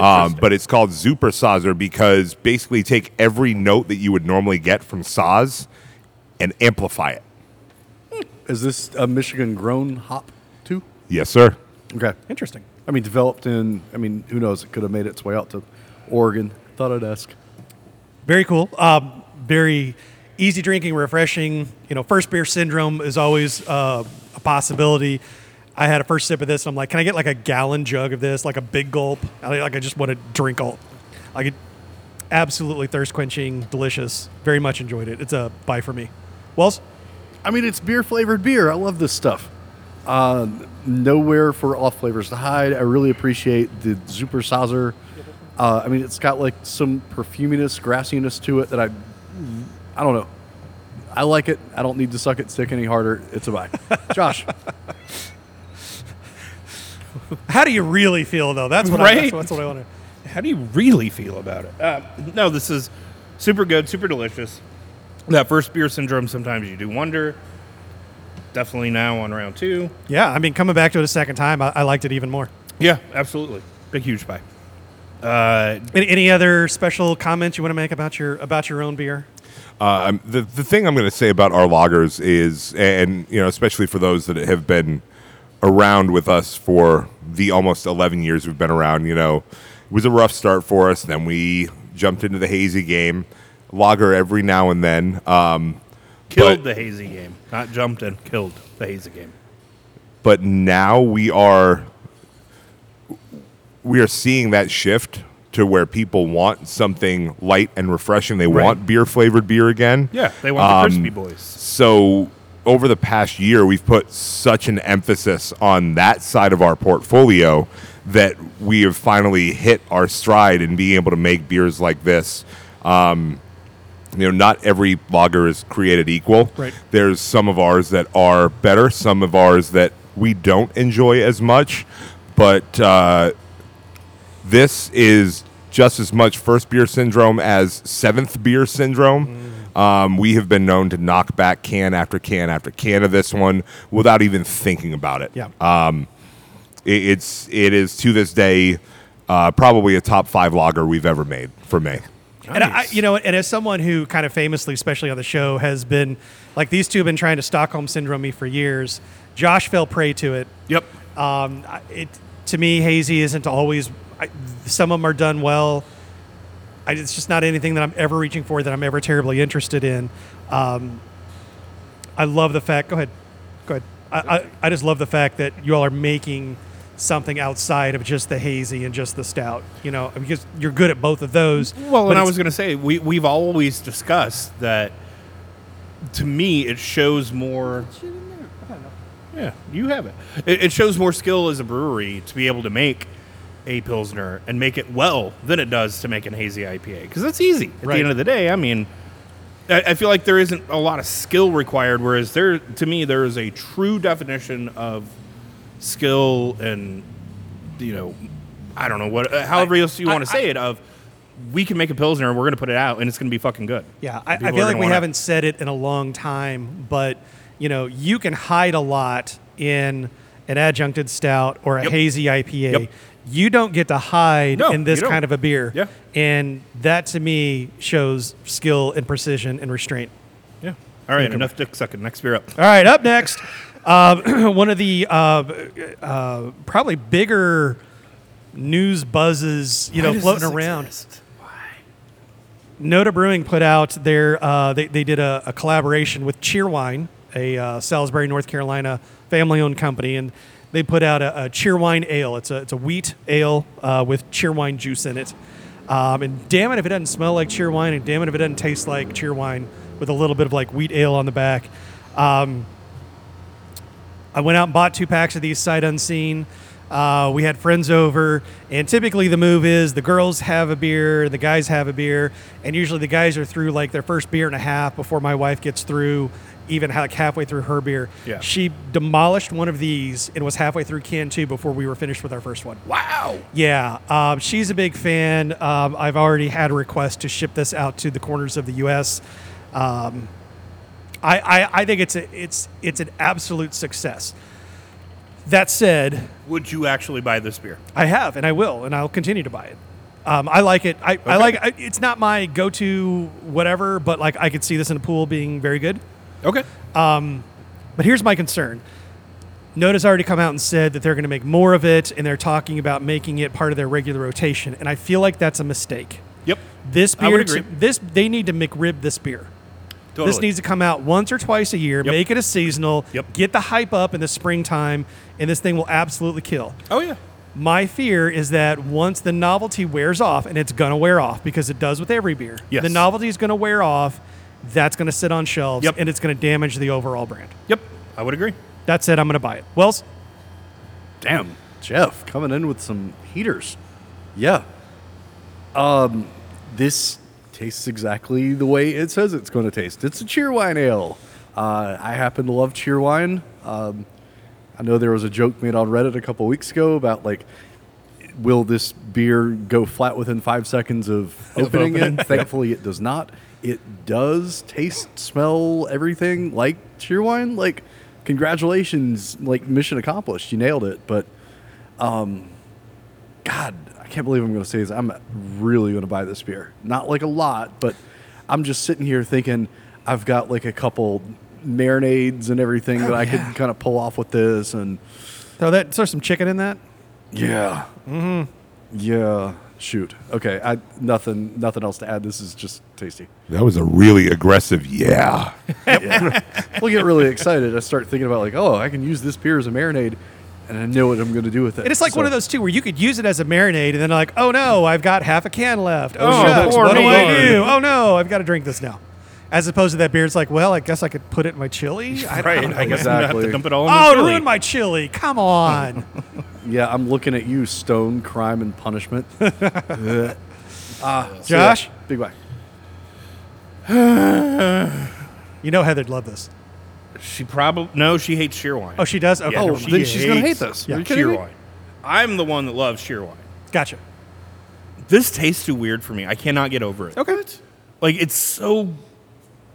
Um, but it's called Zuper Saazer because basically take every note that you would normally get from Saaz and amplify it. Is this a Michigan grown hop too? Yes, sir. Okay. Interesting. I mean, developed in, I mean, who knows? It could have made its way out to Oregon. Thought I'd ask. Very cool. Um, very easy drinking, refreshing. You know, first beer syndrome is always uh, a possibility. I had a first sip of this, and I'm like, can I get like a gallon jug of this, like a big gulp? I, like I just want to drink all. Like it, absolutely thirst quenching, delicious. Very much enjoyed it. It's a buy for me. Wells, I mean, it's beer flavored beer. I love this stuff. Uh, nowhere for off flavors to hide. I really appreciate the Super Saazer. Uh, I mean, it's got like some perfuminess, grassiness to it that I, I don't know. I like it. I don't need to suck it stick any harder. It's a buy. [laughs] Josh, how do you really feel though? That's what I, that's, that's what I want to. How do you really feel about it? Uh, no, this is super good, super delicious. That first beer syndrome, sometimes you do wonder. Definitely now on round two. Yeah, I mean, coming back to it a second time, I, I liked it even more. Yeah, absolutely. Big, huge buy. Uh, Any, any other special comments you want to make about your about your own beer? Uh, the the thing I'm going to say about our loggers is, and you know, especially for those that have been around with us for the almost 11 years we've been around, you know, it was a rough start for us. Then we jumped into the hazy game, lager every now and then. Um, killed But- the hazy game. Not jumped in, killed the hazy game. but now we are we are seeing that shift to where people want something light and refreshing. They Right. want beer flavored beer again. Yeah, they want the Um, crispy boys. So over the past year, we've put such an emphasis on that side of our portfolio that we have finally hit our stride in being able to make beers like this. Um, you know, not every lager is created equal. Right. There's some of ours that are better, some of ours that we don't enjoy as much, but uh, this is just as much first beer syndrome as seventh beer syndrome. Um, we have been known to knock back can after can after can of this one without even thinking about it. Yeah. It, it's it is to this day uh, probably a top five lager we've ever made for me. And I, you know, and as someone who kind of famously, especially on the show, has been like these two have been trying to Stockholm syndrome me for years. Josh fell prey to it. Yep. Um, it to me, hazy isn't always. I, some of them are done well. I, it's just not anything that I'm ever reaching for that I'm ever terribly interested in. Um, I love the fact. Go ahead. Go ahead. I, I, I just love the fact that you all are making something outside of just the hazy and just the stout. You know, because you're good at both of those. Well, and I was going to say, we, we've always discussed that to me, it shows more. Yeah, you have it. it. It shows more skill as a brewery to be able to make a Pilsner and make it well than it does to make an hazy IPA. Because that's easy. At Right. the end of the day, I mean, I, I feel like there isn't a lot of skill required, whereas there, to me, there is a true definition of skill and, you know, I don't know what, uh, however else you I- want to say it, of we can make a Pilsner and we're going to put it out and it's going to be fucking good. Yeah, I, I feel like we wanna- haven't said it in a long time, but you know, you can hide a lot in an adjuncted stout or a Yep. hazy IPA. Yep. You don't get to hide No, in this kind of a beer. Yeah. And that to me shows skill and precision and restraint. Yeah. All right, enough dick sucking. Next beer up. All right, up next, uh, [clears throat] one of the uh, uh, probably bigger news buzzes, you know, floating around. Noda Brewing put out their uh, they, they did a, a collaboration with Cheerwine, a uh, Salisbury, North Carolina family-owned company, and they put out a, a Cheerwine ale. It's a it's a wheat ale uh, with Cheerwine juice in it. Um, and damn it if it doesn't smell like Cheerwine, and damn it if it doesn't taste like Cheerwine with a little bit of like wheat ale on the back. Um, I went out and bought two packs of these sight unseen. Uh, we had friends over, and typically the move is the girls have a beer, the guys have a beer, and usually the guys are through like their first beer and a half before my wife gets through, even like halfway through her beer. Yeah. She demolished one of these and was halfway through can two before we were finished with our first one. Wow. Yeah, um, she's a big fan. Um, I've already had a request to ship this out to the corners of the U.S. Um, I, I, I think it's a, it's it's an absolute success. That said, Would you actually buy this beer? I have and I will and I'll continue to buy it. Um, I like it. I, I like. I, it's not my go-to whatever, but like I could see this in a pool being very good. Okay. Um, But here's my concern. Noda's already come out and said that they're going to make more of it, and they're talking about making it part of their regular rotation. And I feel like that's a mistake. Yep. This I would beer, agree. this they need to McRib this beer. Totally. This needs to come out once or twice a year. Yep. Make it a seasonal. Yep. Get the hype up in the springtime, and this thing will absolutely kill. Oh yeah. My fear is that once the novelty wears off, and it's gonna wear off because it does with every beer. Yes. The novelty is gonna wear off. That's gonna sit on shelves, Yep. and it's gonna damage the overall brand. Yep, I would agree. That's it. I'm gonna buy it. Wells, Damn, Jeff coming in with some heaters. Yeah. Um, this tastes exactly the way it says it's going to taste. It's a Cheerwine ale. Uh, I happen to love Cheerwine. Um, I know there was a joke made on Reddit a couple weeks ago about like, will this beer go flat within five seconds of [laughs] opening it? [laughs] Thankfully, it does not. It does taste, smell, everything like Cheerwine. Like, congratulations! Like, mission accomplished. You nailed it. But God, I can't believe I'm going to say this. I'm really going to buy this beer. Not like a lot, but I'm just sitting here thinking I've got like a couple marinades and everything that I yeah. could kind of pull off with this. And throw that. Throw some chicken in that. yeah, mm-hmm. yeah. Shoot. Okay. I nothing. Nothing else to add. This is just tasty. That was a really aggressive yeah. [laughs] We'll get really excited. I start thinking about like, oh, I can use this beer as a marinade, and I know what I'm going to do with it. And it's like one of those too, where you could use it as a marinade, and then like, oh no, I've got half a can left. Oh, Oh, shucks, poor what do I do? Oh no, I've got to drink this now. As opposed to that beer, it's like, well, I guess I could put it in my chili. I, Right, [laughs] I don't know. I guess I'm gonna have Exactly. to dump it all in Oh, the it chili. ruined my chili. Come on. [laughs] [laughs] Yeah, I'm looking at you, Stone, Crime, and Punishment. Ugh. Ah, so yeah, Josh? big buy. You know Heather'd love this. She probably no, she hates Cheerwine. Oh, she does? Okay. Yeah, Oh, mind. then she's gonna hate hates this. Are Are you you kidding sheer me? wine. I'm the one that loves Cheerwine. Gotcha. This tastes too weird for me. I cannot get over it. Okay. Like it's so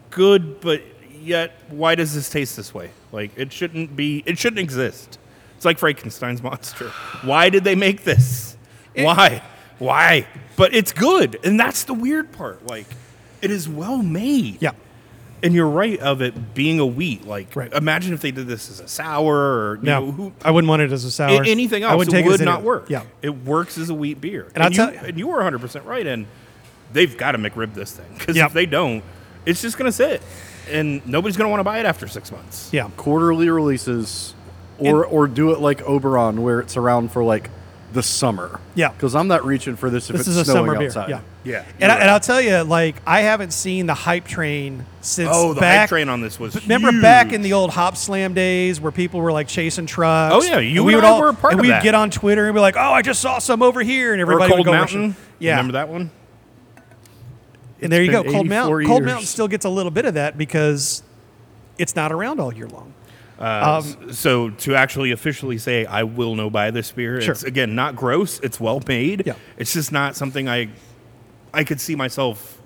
good, but yet why does this taste this way? Like it shouldn't be. It shouldn't exist. It's like Frankenstein's monster. Why did they make this? Why? Why? But it's good, and that's the weird part. Like it is well made. Yeah. And you're right of it being a wheat. Like Right. imagine if they did this as a sour or you No, know, who, I wouldn't want it as a sour. a- anything else. I would it take it would as any- not work. Yeah. it works as a wheat beer. And And, I'll you, tell- and you were 100 percent right. And they've got to McRib this thing because Yep. if they don't, it's just going to sit, and nobody's going to want to buy it after six months. Yeah. Quarterly releases, or And- or do it like Oberon, where it's around for like the summer. Yeah. Because I'm not reaching for this if This it's is a snowing summer beer. outside. Yeah. Yeah, And, I, and I'll tell you, like, I haven't seen the hype train since Oh, the back, hype train on this was Remember huge. back in the old Hop Slam days where people were like chasing trucks? Oh, yeah, you we and would all, were a part and we'd that. get on Twitter and be like, "Oh, I just saw some over here," and or everybody Cold would go Mountain. Yeah, remember that one? and there you go. Cold 84 Mountain. Cold. Mountain still gets a little bit of that because it's not around all year long. Uh, s- so to actually officially say I will no buy this beer, Sure. it's again not gross. It's well made. Yeah. It's just not something I I could see myself.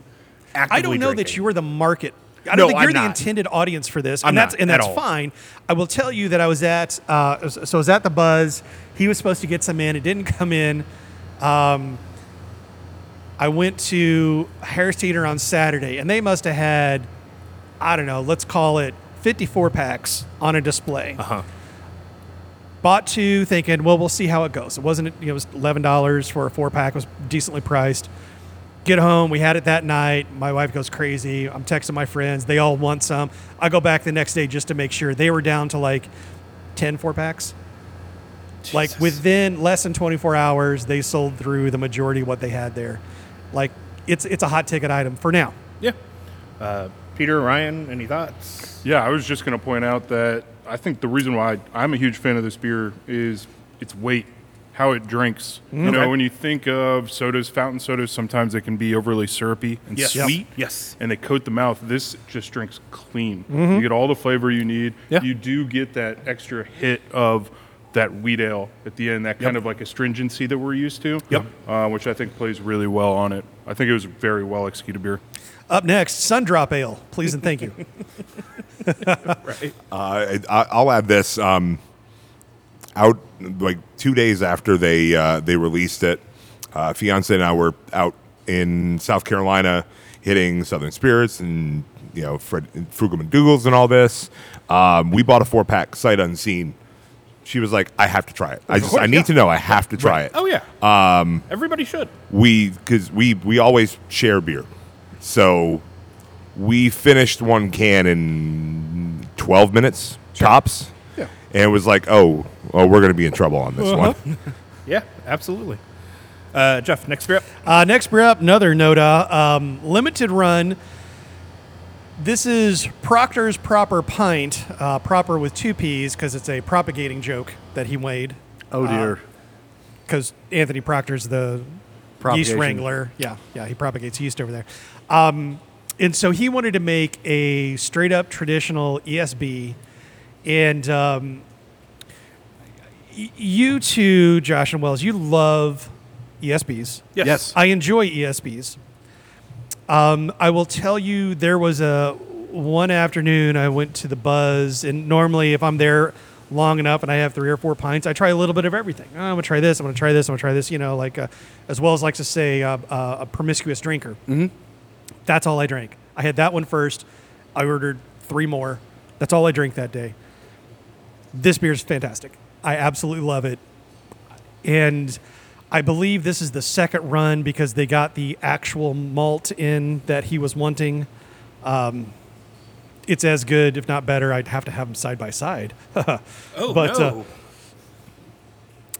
Actively I don't know that you are the market. I don't No, think you're I'm the not. intended audience for this, I'm and that's not and at that's all. fine. I will tell you that I was at uh, so I was at the Buzz. He was supposed to get some in. It didn't come in. Um, I went to Harris Teeter on Saturday, and they must have had I don't know. Let's call it 54 packs on a display. Uh-huh. Bought two, thinking, well, we'll see how it goes. It wasn't, you know, it was eleven dollars for a four pack. It was decently priced. Get home, we had it that night. My wife goes crazy. I'm texting my friends. They all want some. I go back the next day just to make sure. They were down to like 10 four packs. Like within less than 24 hours, they sold through the majority of what they had there. Like it's it's a hot ticket item for now. Yeah. Uh, Peter, Ryan, any thoughts? Yeah, I was just going to point out that I think the reason why I'm a huge fan of this beer is its weight, how it drinks. You know, Okay. when you think of sodas, fountain sodas, sometimes they can be overly syrupy and Yes. sweet. Yes. And they coat the mouth. This just drinks clean. You get all the flavor you need. Yeah. You do get that extra hit of that wheat ale at the end, that kind of like astringency that we're used to. Yep. Uh, which I think plays really well on it. I think it was a very well executed beer. Up next, Sundrop Ale. Please and thank you. [laughs] Right. Uh, I, I'll add this. Um, out like two days after they uh, they released it, uh, fiance and I were out in South Carolina hitting Southern Spirits and you know Fred, Frugal McDougal's and all this. Um, we bought a four pack sight unseen. She was like, "I have to try it. I just I need to know. I have to try it." Oh yeah. Um, Everybody should. we because we we always share beer, so we finished one can in twelve minutes tops. Yeah. And it was like, oh, oh, we're gonna be in trouble on this one. [laughs] Yeah, absolutely. Uh, Jeff, next beer up. Uh, next beer up, another Noda um, limited run. This is Proctor's Proper Pint, uh, proper with two P's because it's a propagating joke that he made. Oh dear. Because Anthony Proctor's the yeast wrangler. Yeah, yeah, he propagates yeast over there. Um, and so he wanted to make a straight up traditional ESB. And um, y- you two, Josh and Wells, you love ESBs. Yes. Yes. I enjoy ESBs. Um, I will tell you, there was a one afternoon I went to the Buzz, and normally if I'm there long enough and I have three or four pints, I try a little bit of everything. Oh, I'm gonna try this. I'm gonna try this. I'm gonna try this. You know, like uh, as well as likes to say uh, uh, a promiscuous drinker. Mm-hmm. That's all I drank. I had that one first. I ordered three more. That's all I drank that day. This beer is fantastic. I absolutely love it. And I believe this is the second run because they got the actual malt in that he was wanting. Um, it's as good, if not better. I'd have to have them side by side. [laughs] Oh, But, no. uh,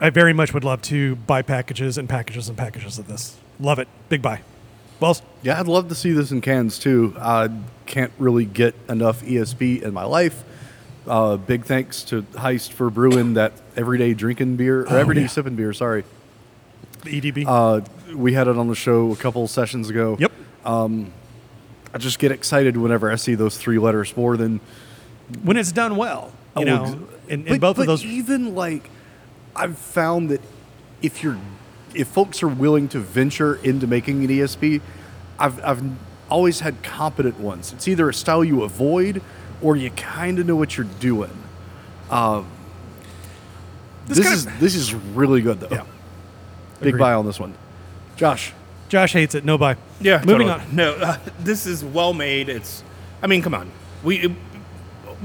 I very much would love to buy packages and packages and packages of this. Love it. Big buy. Wells? Yeah, I'd love to see this in cans too. I can't really get enough ESB in my life. Uh, big thanks to Heist for brewing that everyday drinking beer or everyday yeah. sipping beer. Sorry, The EDB? uh, we had it on the show a couple sessions ago. yep. I just get excited whenever I see those three letters more than When it's done well. You Oh, know, ex- in, in but- both but of those. even like I've found that if you're if folks are willing to venture into making an ESB, I've I've always had competent ones. It's either a style you avoid or you kind of know what you're doing. Um, This this is of- this is really good though. Yeah. Big Agreed. buy on this one. Josh, Josh hates it. No buy. Yeah, Moving totally. on. No, uh, this is well made. It's, I mean, come on. We,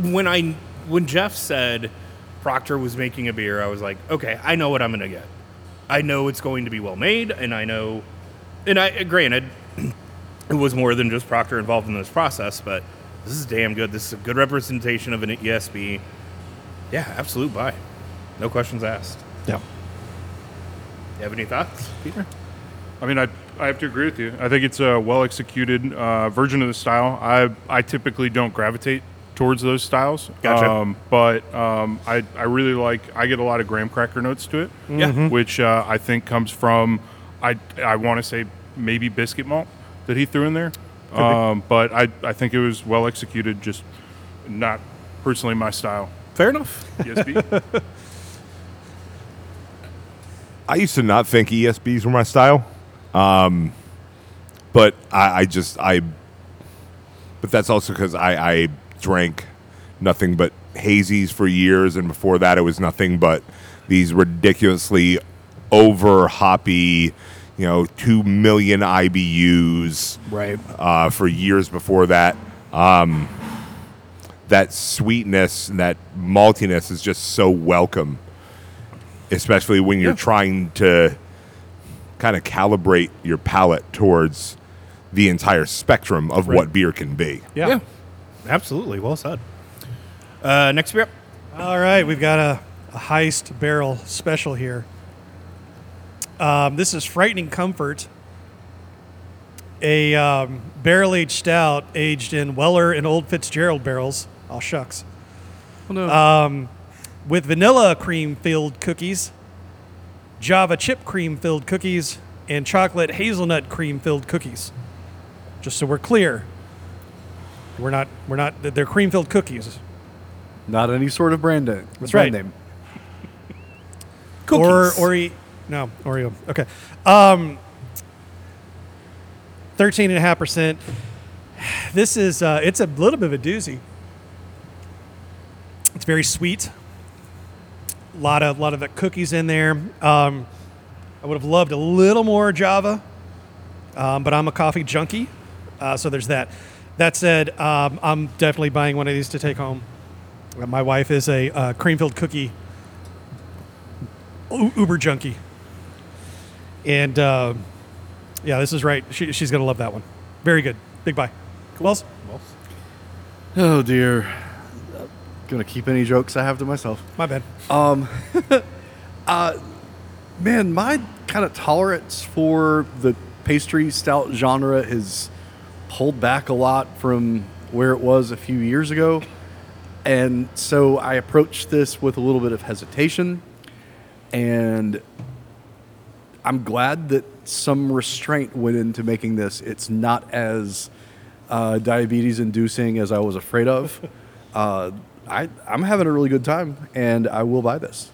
when I, when Jeff said Proctor was making a beer, I was like, okay, I know what I'm gonna get. I know it's going to be well made, and I know, and I granted, [clears throat] it was more than just Proctor involved in this process, but this is damn good. This is a good representation of an ESB. Yeah, absolute buy. No questions asked. Yeah. You have any thoughts, Peter? I mean, I, I have to agree with you. I think it's a well executed uh, version of the style. I I typically don't gravitate towards those styles. Gotcha. Um, but um, I I really like. I get a lot of graham cracker notes to it. Yeah. Which uh, I think comes from I I want to say maybe biscuit malt that he threw in there. Um, but I I think it was well executed. Just not personally my style. Fair enough. ESB. [laughs] I used to not think ESBs were my style, um, but I, I just I. But that's also because I, I drank nothing but hazies for years, and before that, it was nothing but these ridiculously over hoppy, you know, two million IBUs right? uh, for years before that. Um, that sweetness and that maltiness is just so welcome, especially when you're Yeah. trying to kind of calibrate your palate towards the entire spectrum of what beer can be. Yeah. absolutely. Well said. Uh, next beer. All right, we've got a, a heist barrel special here. Um, this is Frightening Comfort, a um, barrel aged stout aged in Weller and Old Fitzgerald barrels. Oh, shucks. Oh, no. Um, with vanilla cream filled cookies, Java chip cream filled cookies, and chocolate hazelnut cream filled cookies. Just so we're clear, we're not, we're not, they're cream filled cookies. Not any sort of brand name. That's brand right. name. Or Cookies. No Oreo. Okay, um, thirteen and a half percent. This is uh, it's a little bit of a doozy. It's very sweet. A lot of lot of the cookies in there. Um, I would have loved a little more Java, um, but I'm a coffee junkie, uh, so there's that. That said, um, I'm definitely buying one of these to take home. Uh, My wife is a uh, cream-filled cookie Uber junkie. And uh, yeah, this is right. She, she's going to love that one. Very good. Big buy. Wells? Wells? Oh dear. Gonna keep any jokes I have to myself. My bad. [laughs] Man, my kind of tolerance for the pastry stout genre has pulled back a lot from where it was a few years ago. And so I approached this with a little bit of hesitation. And I'm glad that some restraint went into making this. It's not as uh, diabetes inducing as I was afraid of. [laughs] Uh, I, I'm having a really good time, and I will buy this.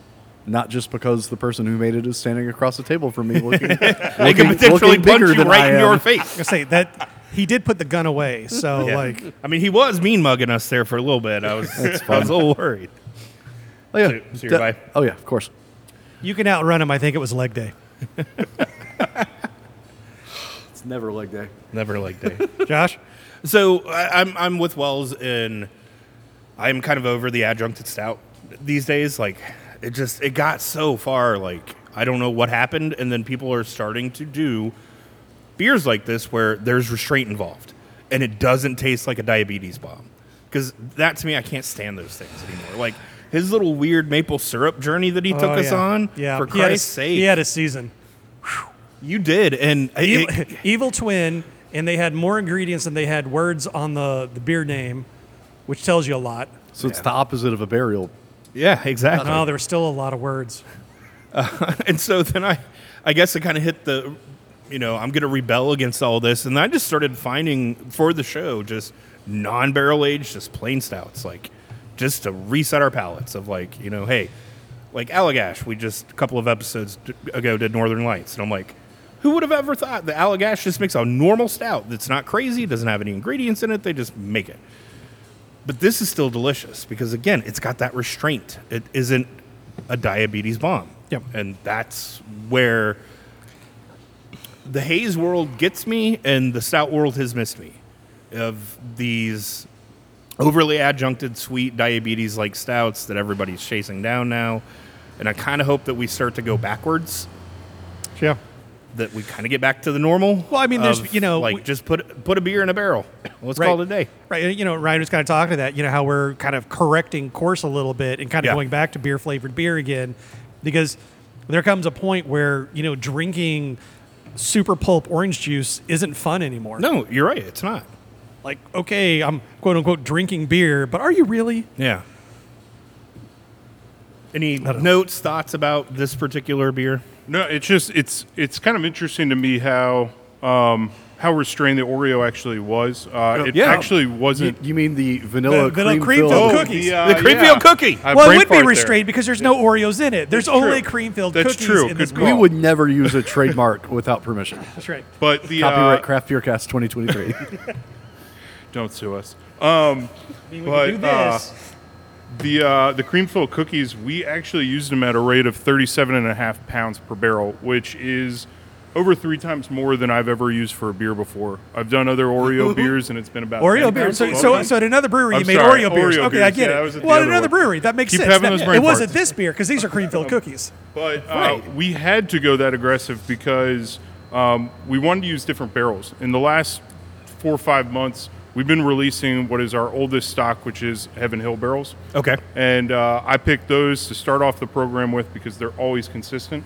Not just because the person who made it is standing across the table from me [laughs] looking, I could looking, potentially looking punch bigger you than right I in am. your face. I was say that he did put the gun away, [laughs] so Yeah. like I mean, he was mean mugging us there for a little bit. I was, I was a little worried. Oh, yeah. So- so you're De- by? oh, yeah, of course. you can outrun him. I think it was leg day. [laughs] It's never leg day. Never like day. [laughs] Josh, So I, I'm I'm with Wells, and I'm kind of over the adjuncted stout these days. Like it just it got so far. Like I don't know what happened, and then people are starting to do beers like this where there's restraint involved, and it doesn't taste like a diabetes bomb. Because that to me, I can't stand those things anymore. Like his little weird maple syrup journey that he took Oh, us yeah. on. Yeah, for he a- Christ's sake, he had a season. you did, and it- Evil, [laughs] Evil Twin, and they had more ingredients than they had words on the the beer name, which tells you a lot. So it's the opposite of a burial. yeah, exactly. No, there were still a lot of words. Uh, [laughs] and so then I, I guess I kind of hit the, you know, I'm going to rebel against all this, and I just started finding for the show just non-barrel aged, just plain stouts, like just to reset our palates of like, you know, hey, like Allagash, we just a couple of episodes ago did Northern Lights, and I'm like, who would have ever thought that Allagash just makes a normal stout that's not crazy, doesn't have any ingredients in it, they just make it. But this is still delicious because again, it's got that restraint. It isn't a diabetes bomb. Yep. And that's where the haze world gets me and the stout world has missed me. Of these overly adjuncted sweet diabetes like stouts that everybody's chasing down now. And I kind of hope that we start to go backwards, Yeah. that we kind of get back to the normal. Well, I mean, there's- of, you know, like we- just put put a beer in a barrel. Let's Right. call it a day. Right. You know, Ryan was kind of talking to that, you know, how we're kind of correcting course a little bit and kind of Yeah. going back to beer flavored beer again because there comes a point where, you know, drinking super pulp orange juice isn't fun anymore. No, you're right. It's not. Like, okay, I'm quote unquote drinking beer, but are you really? Yeah. Any notes, thoughts about this particular beer? No, it's just it's it's kind of interesting to me how um, how restrained the Oreo actually was. Uh, it Yeah. actually wasn't. you mean the vanilla, The vanilla cream, cream filled? filled Oh, cookies. the, uh, The cream yeah. filled cookie. I well, it would be fart there. restrained because there's no Oreos in it. There's That's only cream filled That's cookies true. in Good this call. We would never use a trademark without permission. [laughs] That's right. But the Copyright uh, Craft Beer Cast 2023. [laughs] don't sue us. Um, I mean, we But, could do uh. The uh, the cream filled cookies, we actually used them at a rate of 37 and a half pounds per barrel, which is over three times more than I've ever used for a beer before. I've done other Oreo [laughs] beers, and it's been about Oreo beers. So, so, so at another brewery, I'm you made sorry, Oreo beers. Oreo okay, I get Yeah, it. was at the well, at another one. brewery, that makes Keep sense. having That- those brain it wasn't this beer because these are cream filled [laughs] cookies. But uh, Right. we had to go that aggressive because um, we wanted to use different barrels. In the last four or five months, we've been releasing what is our oldest stock, which is Heaven Hill barrels. Okay. And uh, I picked those to start off the program with because they're always consistent.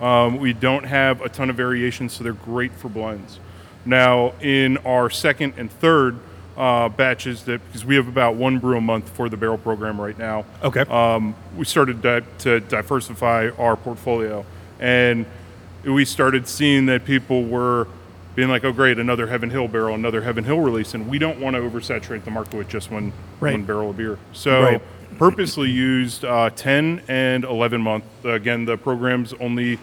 Um, we don't have a ton of variations, so they're great for blends. Now, in our second and third uh, batches, that because we have about one brew a month for the barrel program right now Okay. um, we started di- to diversify our portfolio, and we started seeing that people were being like, "Oh, great, another Heaven Hill barrel, another Heaven Hill release," and we don't want to oversaturate the market with just one Right. one barrel of beer. So, Right. purposely used uh, 10 and 11 month. Again, the program's only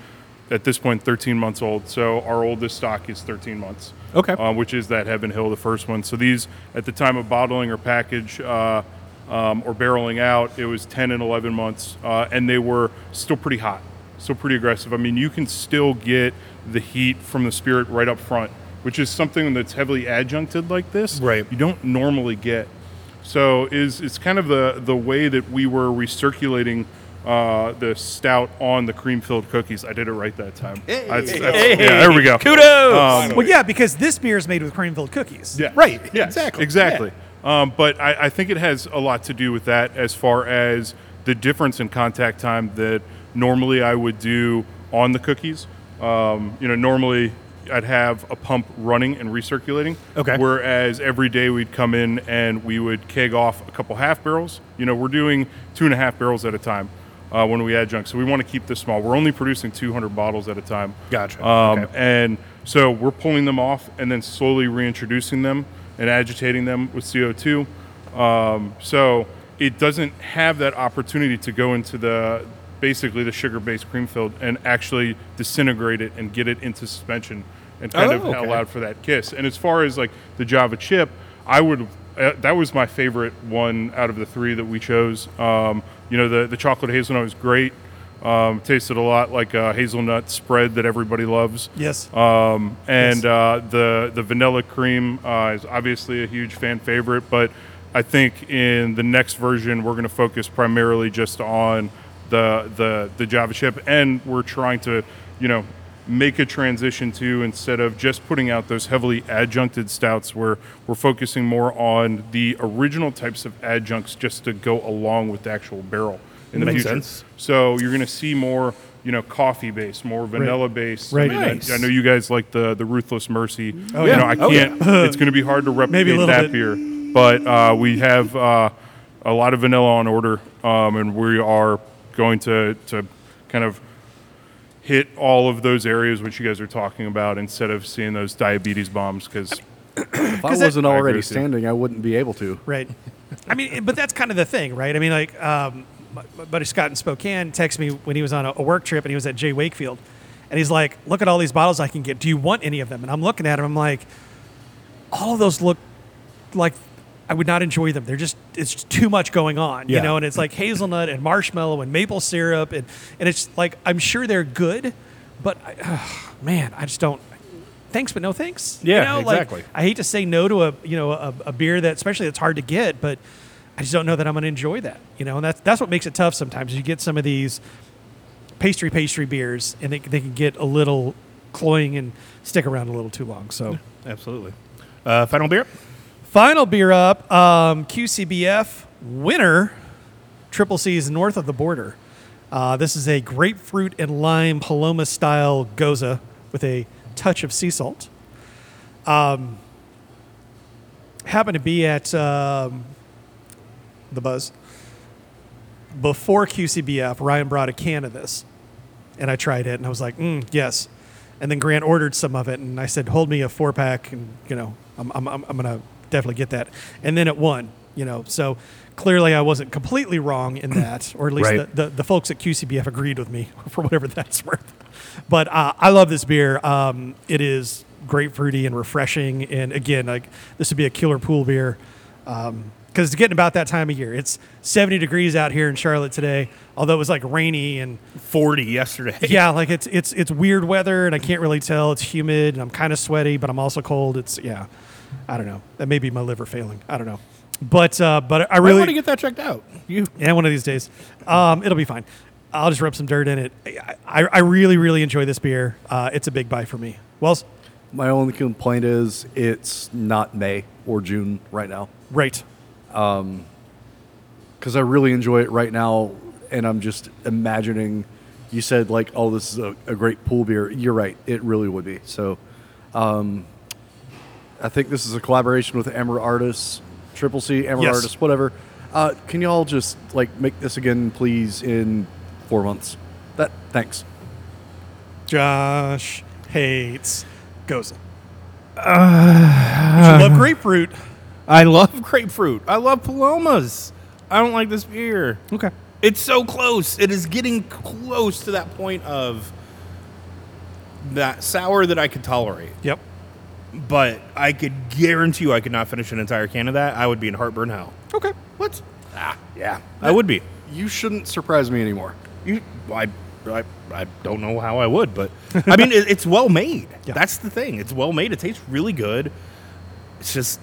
at this point 13 months old, so our oldest stock is 13 months Okay. uh, which is that Heaven Hill, the first one. So these, at the time of bottling or package uh, um, or barreling out, it was 10 and 11 months, uh, and they were still pretty hot, still pretty aggressive. I mean, you can still get the heat from the spirit right up front, which is something that's heavily adjuncted like this. Right. You don't normally get. So is it's kind of the the way that we were recirculating. Uh, the stout on the cream filled cookies. I did it right that time. That's- that's- Hey, yeah, there we go. Kudos. Um, Well, yeah, because this beer is made with cream filled cookies. yeah. Right, Yes, exactly, Exactly. Um, but I, I think it has a lot to do with that as far as the difference in contact time that normally I would do on the cookies. Um, you know, normally I'd have a pump running and recirculating. Okay. Whereas every day we'd come in and we would keg off a couple half barrels. You know, we're doing two and a half barrels at a time uh, when we adjunct. So we want to keep this small. We're only producing 200 bottles at a time. Gotcha. Um, Okay. And so we're pulling them off and then slowly reintroducing them and agitating them with CO2. Um, so it doesn't have that opportunity to go into the basically the sugar-based cream filled and actually disintegrate it and get it into suspension and kind Oh, of okay. allowed for that kiss. And as far as like the Java chip, I would uh, that was my favorite one out of the three that we chose. Um, you know, the the chocolate hazelnut was great. Um, tasted a lot like a hazelnut spread that everybody loves. Yes. Um, and Yes. uh, the the vanilla cream uh, is obviously a huge fan favorite, but I think in the next version we're going to focus primarily just on the the the Java chip, and we're trying to you know make a transition to instead of just putting out those heavily adjuncted stouts, where we're focusing more on the original types of adjuncts just to go along with the actual barrel in the Makes future. sense. So you're going to see more, you know, coffee based, more vanilla based. Right. I, mean, Nice. I, know you guys like the the Ruthless Mercy. Oh, you yeah. know, I Oh, yeah. it's going to be hard to [laughs] replicate that bit. beer, but uh, we have uh, a lot of vanilla on order, um, and we are going to to kind of hit all of those areas which you guys are talking about instead of seeing those diabetes bombs because If I wasn't I already with standing, I wouldn't be able to. Right. I mean, but that's kind of the thing, right? I mean, like, um, my, my buddy Scott in Spokane texted me when he was on a, a work trip and he was at J. Wakefield. And he's like, look at all these bottles I can get. Do you want any of them? And I'm looking at him. I'm like, all of those look like I would not enjoy them. They're just, it's too much going on, you know? And it's like hazelnut and marshmallow and maple syrup. And, and it's like, I'm sure they're good, but I, man, I just don't. Thanks, but no thanks. Yeah, you know, like, exactly. I hate to say no to a you know a, a beer that especially that's hard to get, but I just don't know that I'm going to enjoy that. You know, and that's that's what makes it tough sometimes. You get some of these pastry pastry beers, and they, they can get a little cloying and stick around a little too long. So, Absolutely. Uh, final beer. Final beer up, um, QCBF winner, Triple C's north of the border. Uh, this is a grapefruit and lime Paloma style gose with a touch of sea salt. Um, happened to be at um, the Buzz before QCBF. Ryan brought a can of this, and I tried it, and I was like, mm, yes. And then Grant ordered some of it, and I said, hold me a four pack, and you know, I'm, I'm, I'm, I'm gonna definitely get that. And then it won, you know, so clearly I wasn't completely wrong in [clears throat] that, or at least Right. the, the, the folks at QCBF agreed with me [laughs] for whatever that's [laughs] worth. But uh, I love this beer. Um, it is grapefruity and refreshing, and again, like this would be a killer pool beer. Um, because it's getting about that time of year. It's 70 degrees out here in Charlotte today, although it was like rainy and 40 yesterday. [laughs] yeah, like it's it's it's weird weather and I can't really tell. It's humid and I'm kind of sweaty, but I'm also cold. It's yeah, I don't know. That may be my liver failing. I don't know, but uh, but I I really want to get that checked out. You yeah, one of these days, um, it'll be fine. I'll just rub some dirt in it. I, I, I really really enjoy this beer. Uh, it's a big buy for me. Wells, My only complaint is it's not May or June right now right. because I really enjoy it right now, and I'm just imagining. You said like, "Oh, this is a, a great pool beer." You're right; it really would be. So, um, I think this is a collaboration with Amor Artis, Triple C, Amor Yes. Artis, whatever. Uh, can y'all just like make this again, please, in four months? That thanks. Josh hates Gose. Uh, you love grapefruit. [laughs] I love grapefruit. I love Palomas. I don't like this beer. Okay. It's so close. It is getting close to that point of that sour that I could tolerate. Yep. But I could guarantee you I could not finish an entire can of that. I would be in heartburn hell. Okay. What? Ah, yeah. I would be. You shouldn't surprise me anymore. You, I, I, I don't know how I would, but [laughs] I mean, it, it's well made. Yeah. That's the thing. It's well made. It tastes really good. It's just,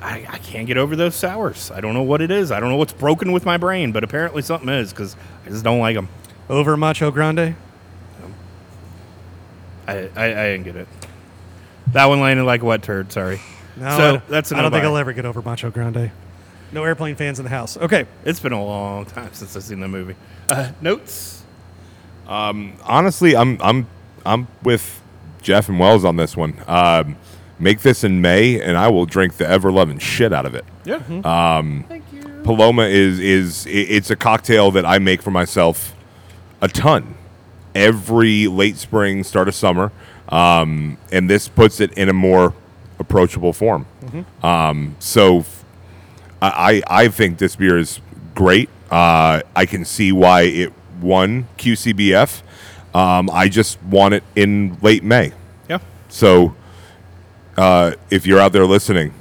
I, I can't get over those sours. I don't know what it is. I don't know what's broken with my brain, but apparently something is because I just don't like them. Over Macho Grande. I, I, I didn't get it. That one landed like a wet turd. Sorry. No, So, I don't- that's a I don't think no-buy. I'll ever get over Macho Grande. No airplane fans in the house. Okay. It's been a long time since I've seen the movie. Uh, notes. honestly, I'm I'm I'm with Jeff and Wells on this one. Um, make this in May, and I will drink the ever loving shit out of it. Yeah. Thank you. Paloma is is it's a cocktail that I make for myself a ton every late spring, start of summer, um, and this puts it in a more approachable form. Um, so f- I I I think this beer is great. Uh, I can see why it won QCBF. Um, I just want it in late May. Yeah. So uh, if you're out there listening,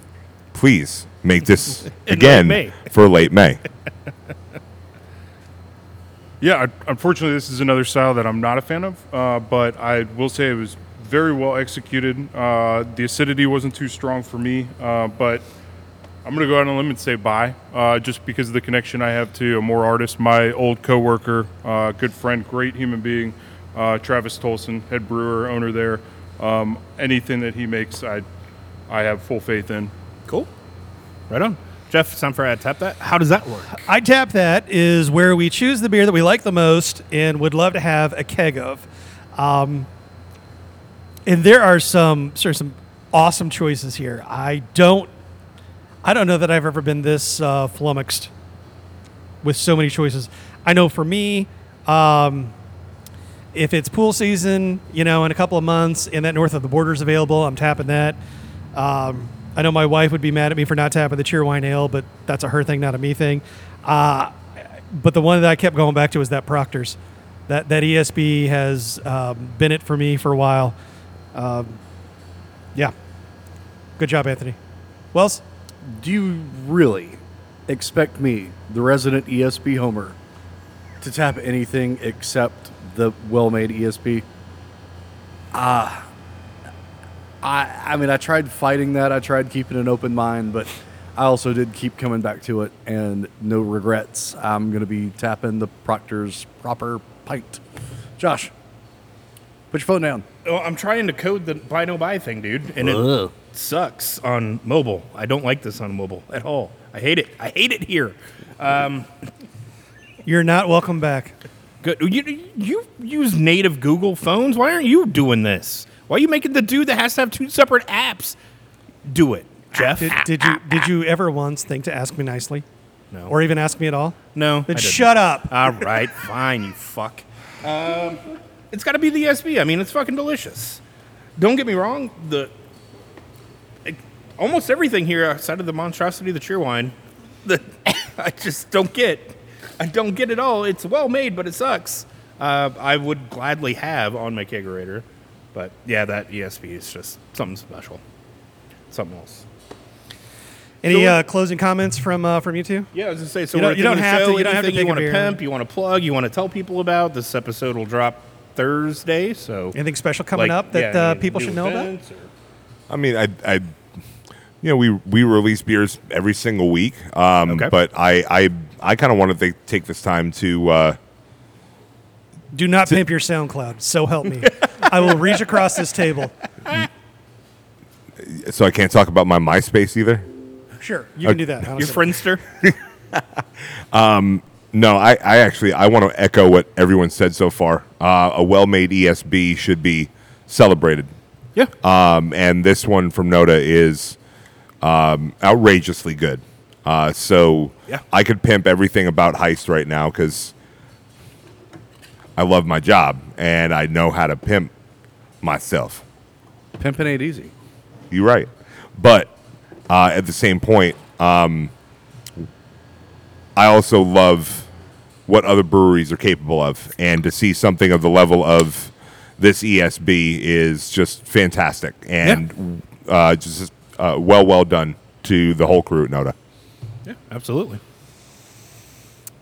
please make this [laughs] again late May. for late May. [laughs] Yeah, unfortunately, this is another style that I'm not a fan of, uh, but I will say it was very well executed. Uh, the acidity wasn't too strong for me, uh, but I'm going to go out on a limb and say bye, uh, just because of the connection I have to Amor Artis. My old coworker, uh, good friend, great human being, uh, Travis Tolson, head brewer, owner there. Um, anything that he makes, I, I have full faith in. Cool. Right on. Jeff, it's time for I tap that. How does that work? I tap that is where we choose the beer that we like the most and would love to have a keg of. Um, and there are some sort some awesome choices here. I don't I don't know that I've ever been this uh, flummoxed with so many choices. I know for me, um, if it's pool season, you know, in a couple of months and that north of the border is available, I'm tapping that. Um, I know my wife would be mad at me for not tapping the cheer wine ale, but that's a her thing, not a me thing. Uh, but the one that I kept going back to was that Proctor's. That that ESB has um, been it for me for a while. Um, yeah, good job, Anthony. Wells, Do you really expect me, the resident ESB homer, to tap anything except the well-made ESB? Ah, I I mean, I tried fighting that. I tried keeping an open mind, but I also did keep coming back to it, and no regrets. I'm gonna be tapping the Proctor's proper pint. Josh, put your phone down. Well, I'm trying to code the buy no buy thing, dude, and Ugh. it sucks on mobile. I don't like this on mobile at all. I hate it. I hate it here. [laughs] you're not welcome back. Good. You, you use native Google phones. Why aren't you doing this? Why are you making the dude that has to have two separate apps do it, Jeff? Did, did you did you ever once think to ask me nicely, no. or even ask me at all? no. Then I didn't. shut up. All right, fine, you fuck. [laughs] Um, it's got to be the ESB. I mean, it's fucking delicious. Don't get me wrong. The it- almost everything here outside of the monstrosity of the cheer wine, [laughs] that I just don't get. I don't get it all. It's well made, but it sucks. Uh, I would gladly have on my kegerator, but yeah, that ESB is just something special. Something else. Any uh, closing comments from uh, from you two? Yeah, I was gonna say. So You don't- you don't have to- you don't have to you want to pimp, you want to plug, you want to tell people about. This episode will drop Thursday, so Anything special coming like, up that yeah, uh, people should know about? or- I mean, I, I, you know, we we release beers every single week. Um, Okay. But I, I, I kind of wanted to take this time to. Uh, Do not pimp your SoundCloud. So help me. I will reach across this table. so I can't talk about my MySpace either. Sure, you can do that. Your honestly. Friendster. [laughs] [laughs] No, I, I actually I want to echo what everyone said so far. Uh, a well-made ESB should be celebrated. yeah. Um, and this one from Noda is um, outrageously good. Uh, so Yeah. I could pimp everything about Heist right now because I love my job and I know how to pimp myself. Pimping ain't easy. You're right. But uh, at the same point, um, I also love what other breweries are capable of. And to see something of the level of this ESB is just fantastic. And uh, just uh, well, well done to the whole crew at Noda. yeah, absolutely.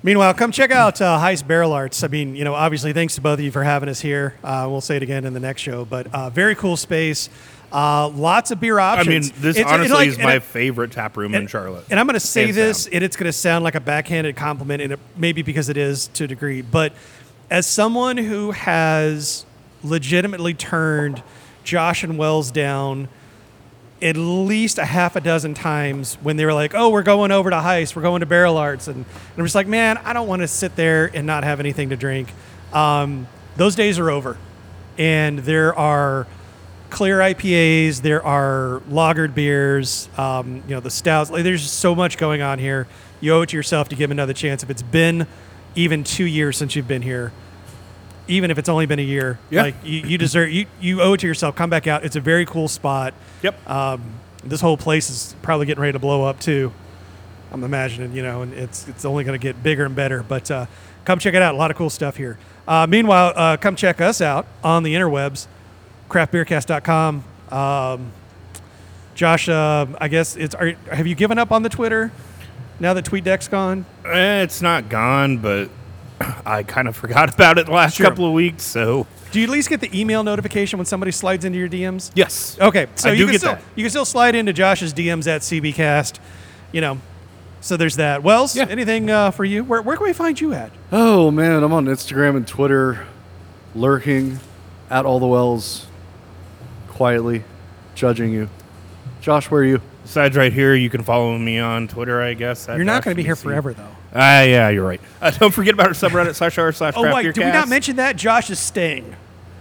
Meanwhile, come check out uh, Heist Barrel Arts. I mean, you know, obviously, thanks to both of you for having us here. Uh, we'll say it again in the next show, but uh, very cool space. Uh, lots of beer options. I mean, this It's- it's honestly like- is my it- favorite tap room in Charlotte. And I'm going to say Hands this, down. and it's going to sound like a backhanded compliment, and it, maybe because it is to a degree. But as someone who has legitimately turned Josh and Wells down at least a half a dozen times when they were like, "Oh, we're going over to Heist, we're going to Barrel Arts," and, and I'm just like, "Man, I don't want to sit there and not have anything to drink." Um, those days are over, and there are clear IPAs, there are lagered beers, um, you know the stouts. Like, there's so much going on here. You owe it to yourself to give another chance. If it's been even two years since you've been here, even if it's only been a year, Yeah. like you, you deserve you you owe it to yourself. Come back out. It's a very cool spot. Yep. Um, this whole place is probably getting ready to blow up too. I'm imagining, you know, and it's it's only going to get bigger and better. But uh, come check it out. A lot of cool stuff here. Uh, meanwhile, uh, come check us out on the interwebs, craftbeercast.com. Um, Josh, uh, I guess it's. Are, have you given up on the Twitter now that TweetDeck's gone? Eh, it's not gone, but I kind of forgot about it the last Sure. couple of weeks. So Do you at least get the email notification when somebody slides into your DMs? yes, Okay, so I you do can get still that. you can still slide into Josh's DMs at CBcast, you know. So there's that. Wells, Yeah. anything uh, for you? Where, where can we find you at? Oh man, I'm on Instagram and Twitter, lurking at all the wells, quietly judging you. Josh, where are you? Besides, right here, you can follow me on Twitter. I guess You're not going to be here forever, though. Ah, yeah, you're right. Uh, don't forget about our subreddit [laughs] slash r slash Oh wait, did we not mention that? Josh is staying.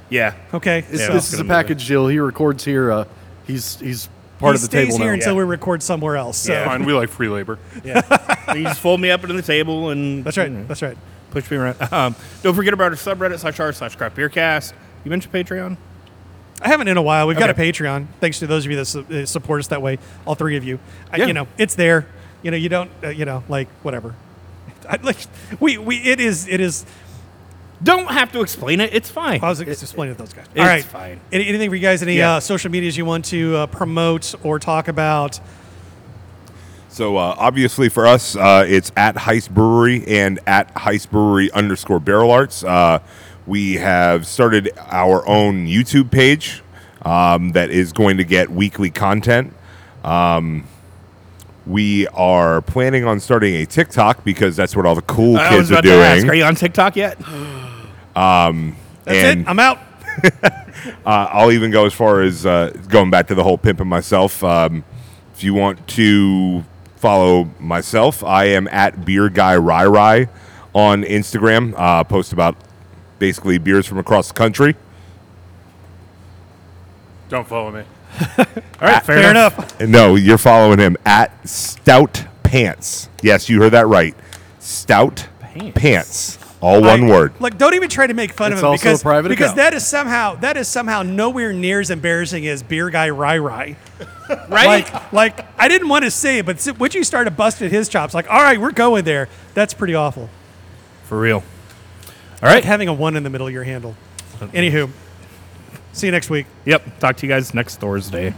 Yeah, Okay, This, Yeah, this is a package deal. He records here. Uh, he's he's part he of the stays table here now. until Yeah. we record somewhere else. So Yeah. Fine, we like free labor. [laughs] Yeah. [laughs] You just fold me up into the table and that's right. That's right. push me around. Um, don't forget about our subreddit slash r slash craft beer cast. You mentioned Patreon. I haven't in a while. We've got a Patreon. Thanks to those of you that su- uh, support us that way. All three of you. I, Yeah. you know, it's there. You know, you don't. Uh, you know, like whatever. [laughs] I, like we we it is it is. Don't have to explain it. It's fine. I was just explaining it to those guys. It's All right, fine. Any, anything for you guys? Any Yeah. uh, social medias you want to uh, promote or talk about? So uh, obviously for us, uh, it's at Heist Brewery and at Heist Brewery underscore Barrel Arts. Uh, we have started our own YouTube page um, that is going to get weekly content. Um, we are planning on starting a TikTok because that's what all the cool I was kids are about to ask, doing. are you on TikTok yet? [gasps] That's And- it. I'm out. [laughs] Uh, I'll even go as far as uh, going back to the whole pimping myself. Um, if you want to follow myself, I am at Beer Guy Rai Rai on Instagram. Uh, post about basically beers from across the country. Don't follow me. [laughs] All right, ah, fair, Fair enough. enough. No, you're following him at Stout Pants. Yes, you heard that right. Stout Pants. Pants. All one I- word. Like, don't even try to make fun It's of him also because a private because account. that is somehow that is somehow nowhere near as embarrassing as beer guy Rai Rai. [laughs] Right? Like, like I didn't want to say it, but s- once you started busting his chops, like, all right, we're going there. That's pretty awful. For real. All Like having a one in the middle of your handle. Anywho, see you next week. Yep. Talk to you guys next Thursday.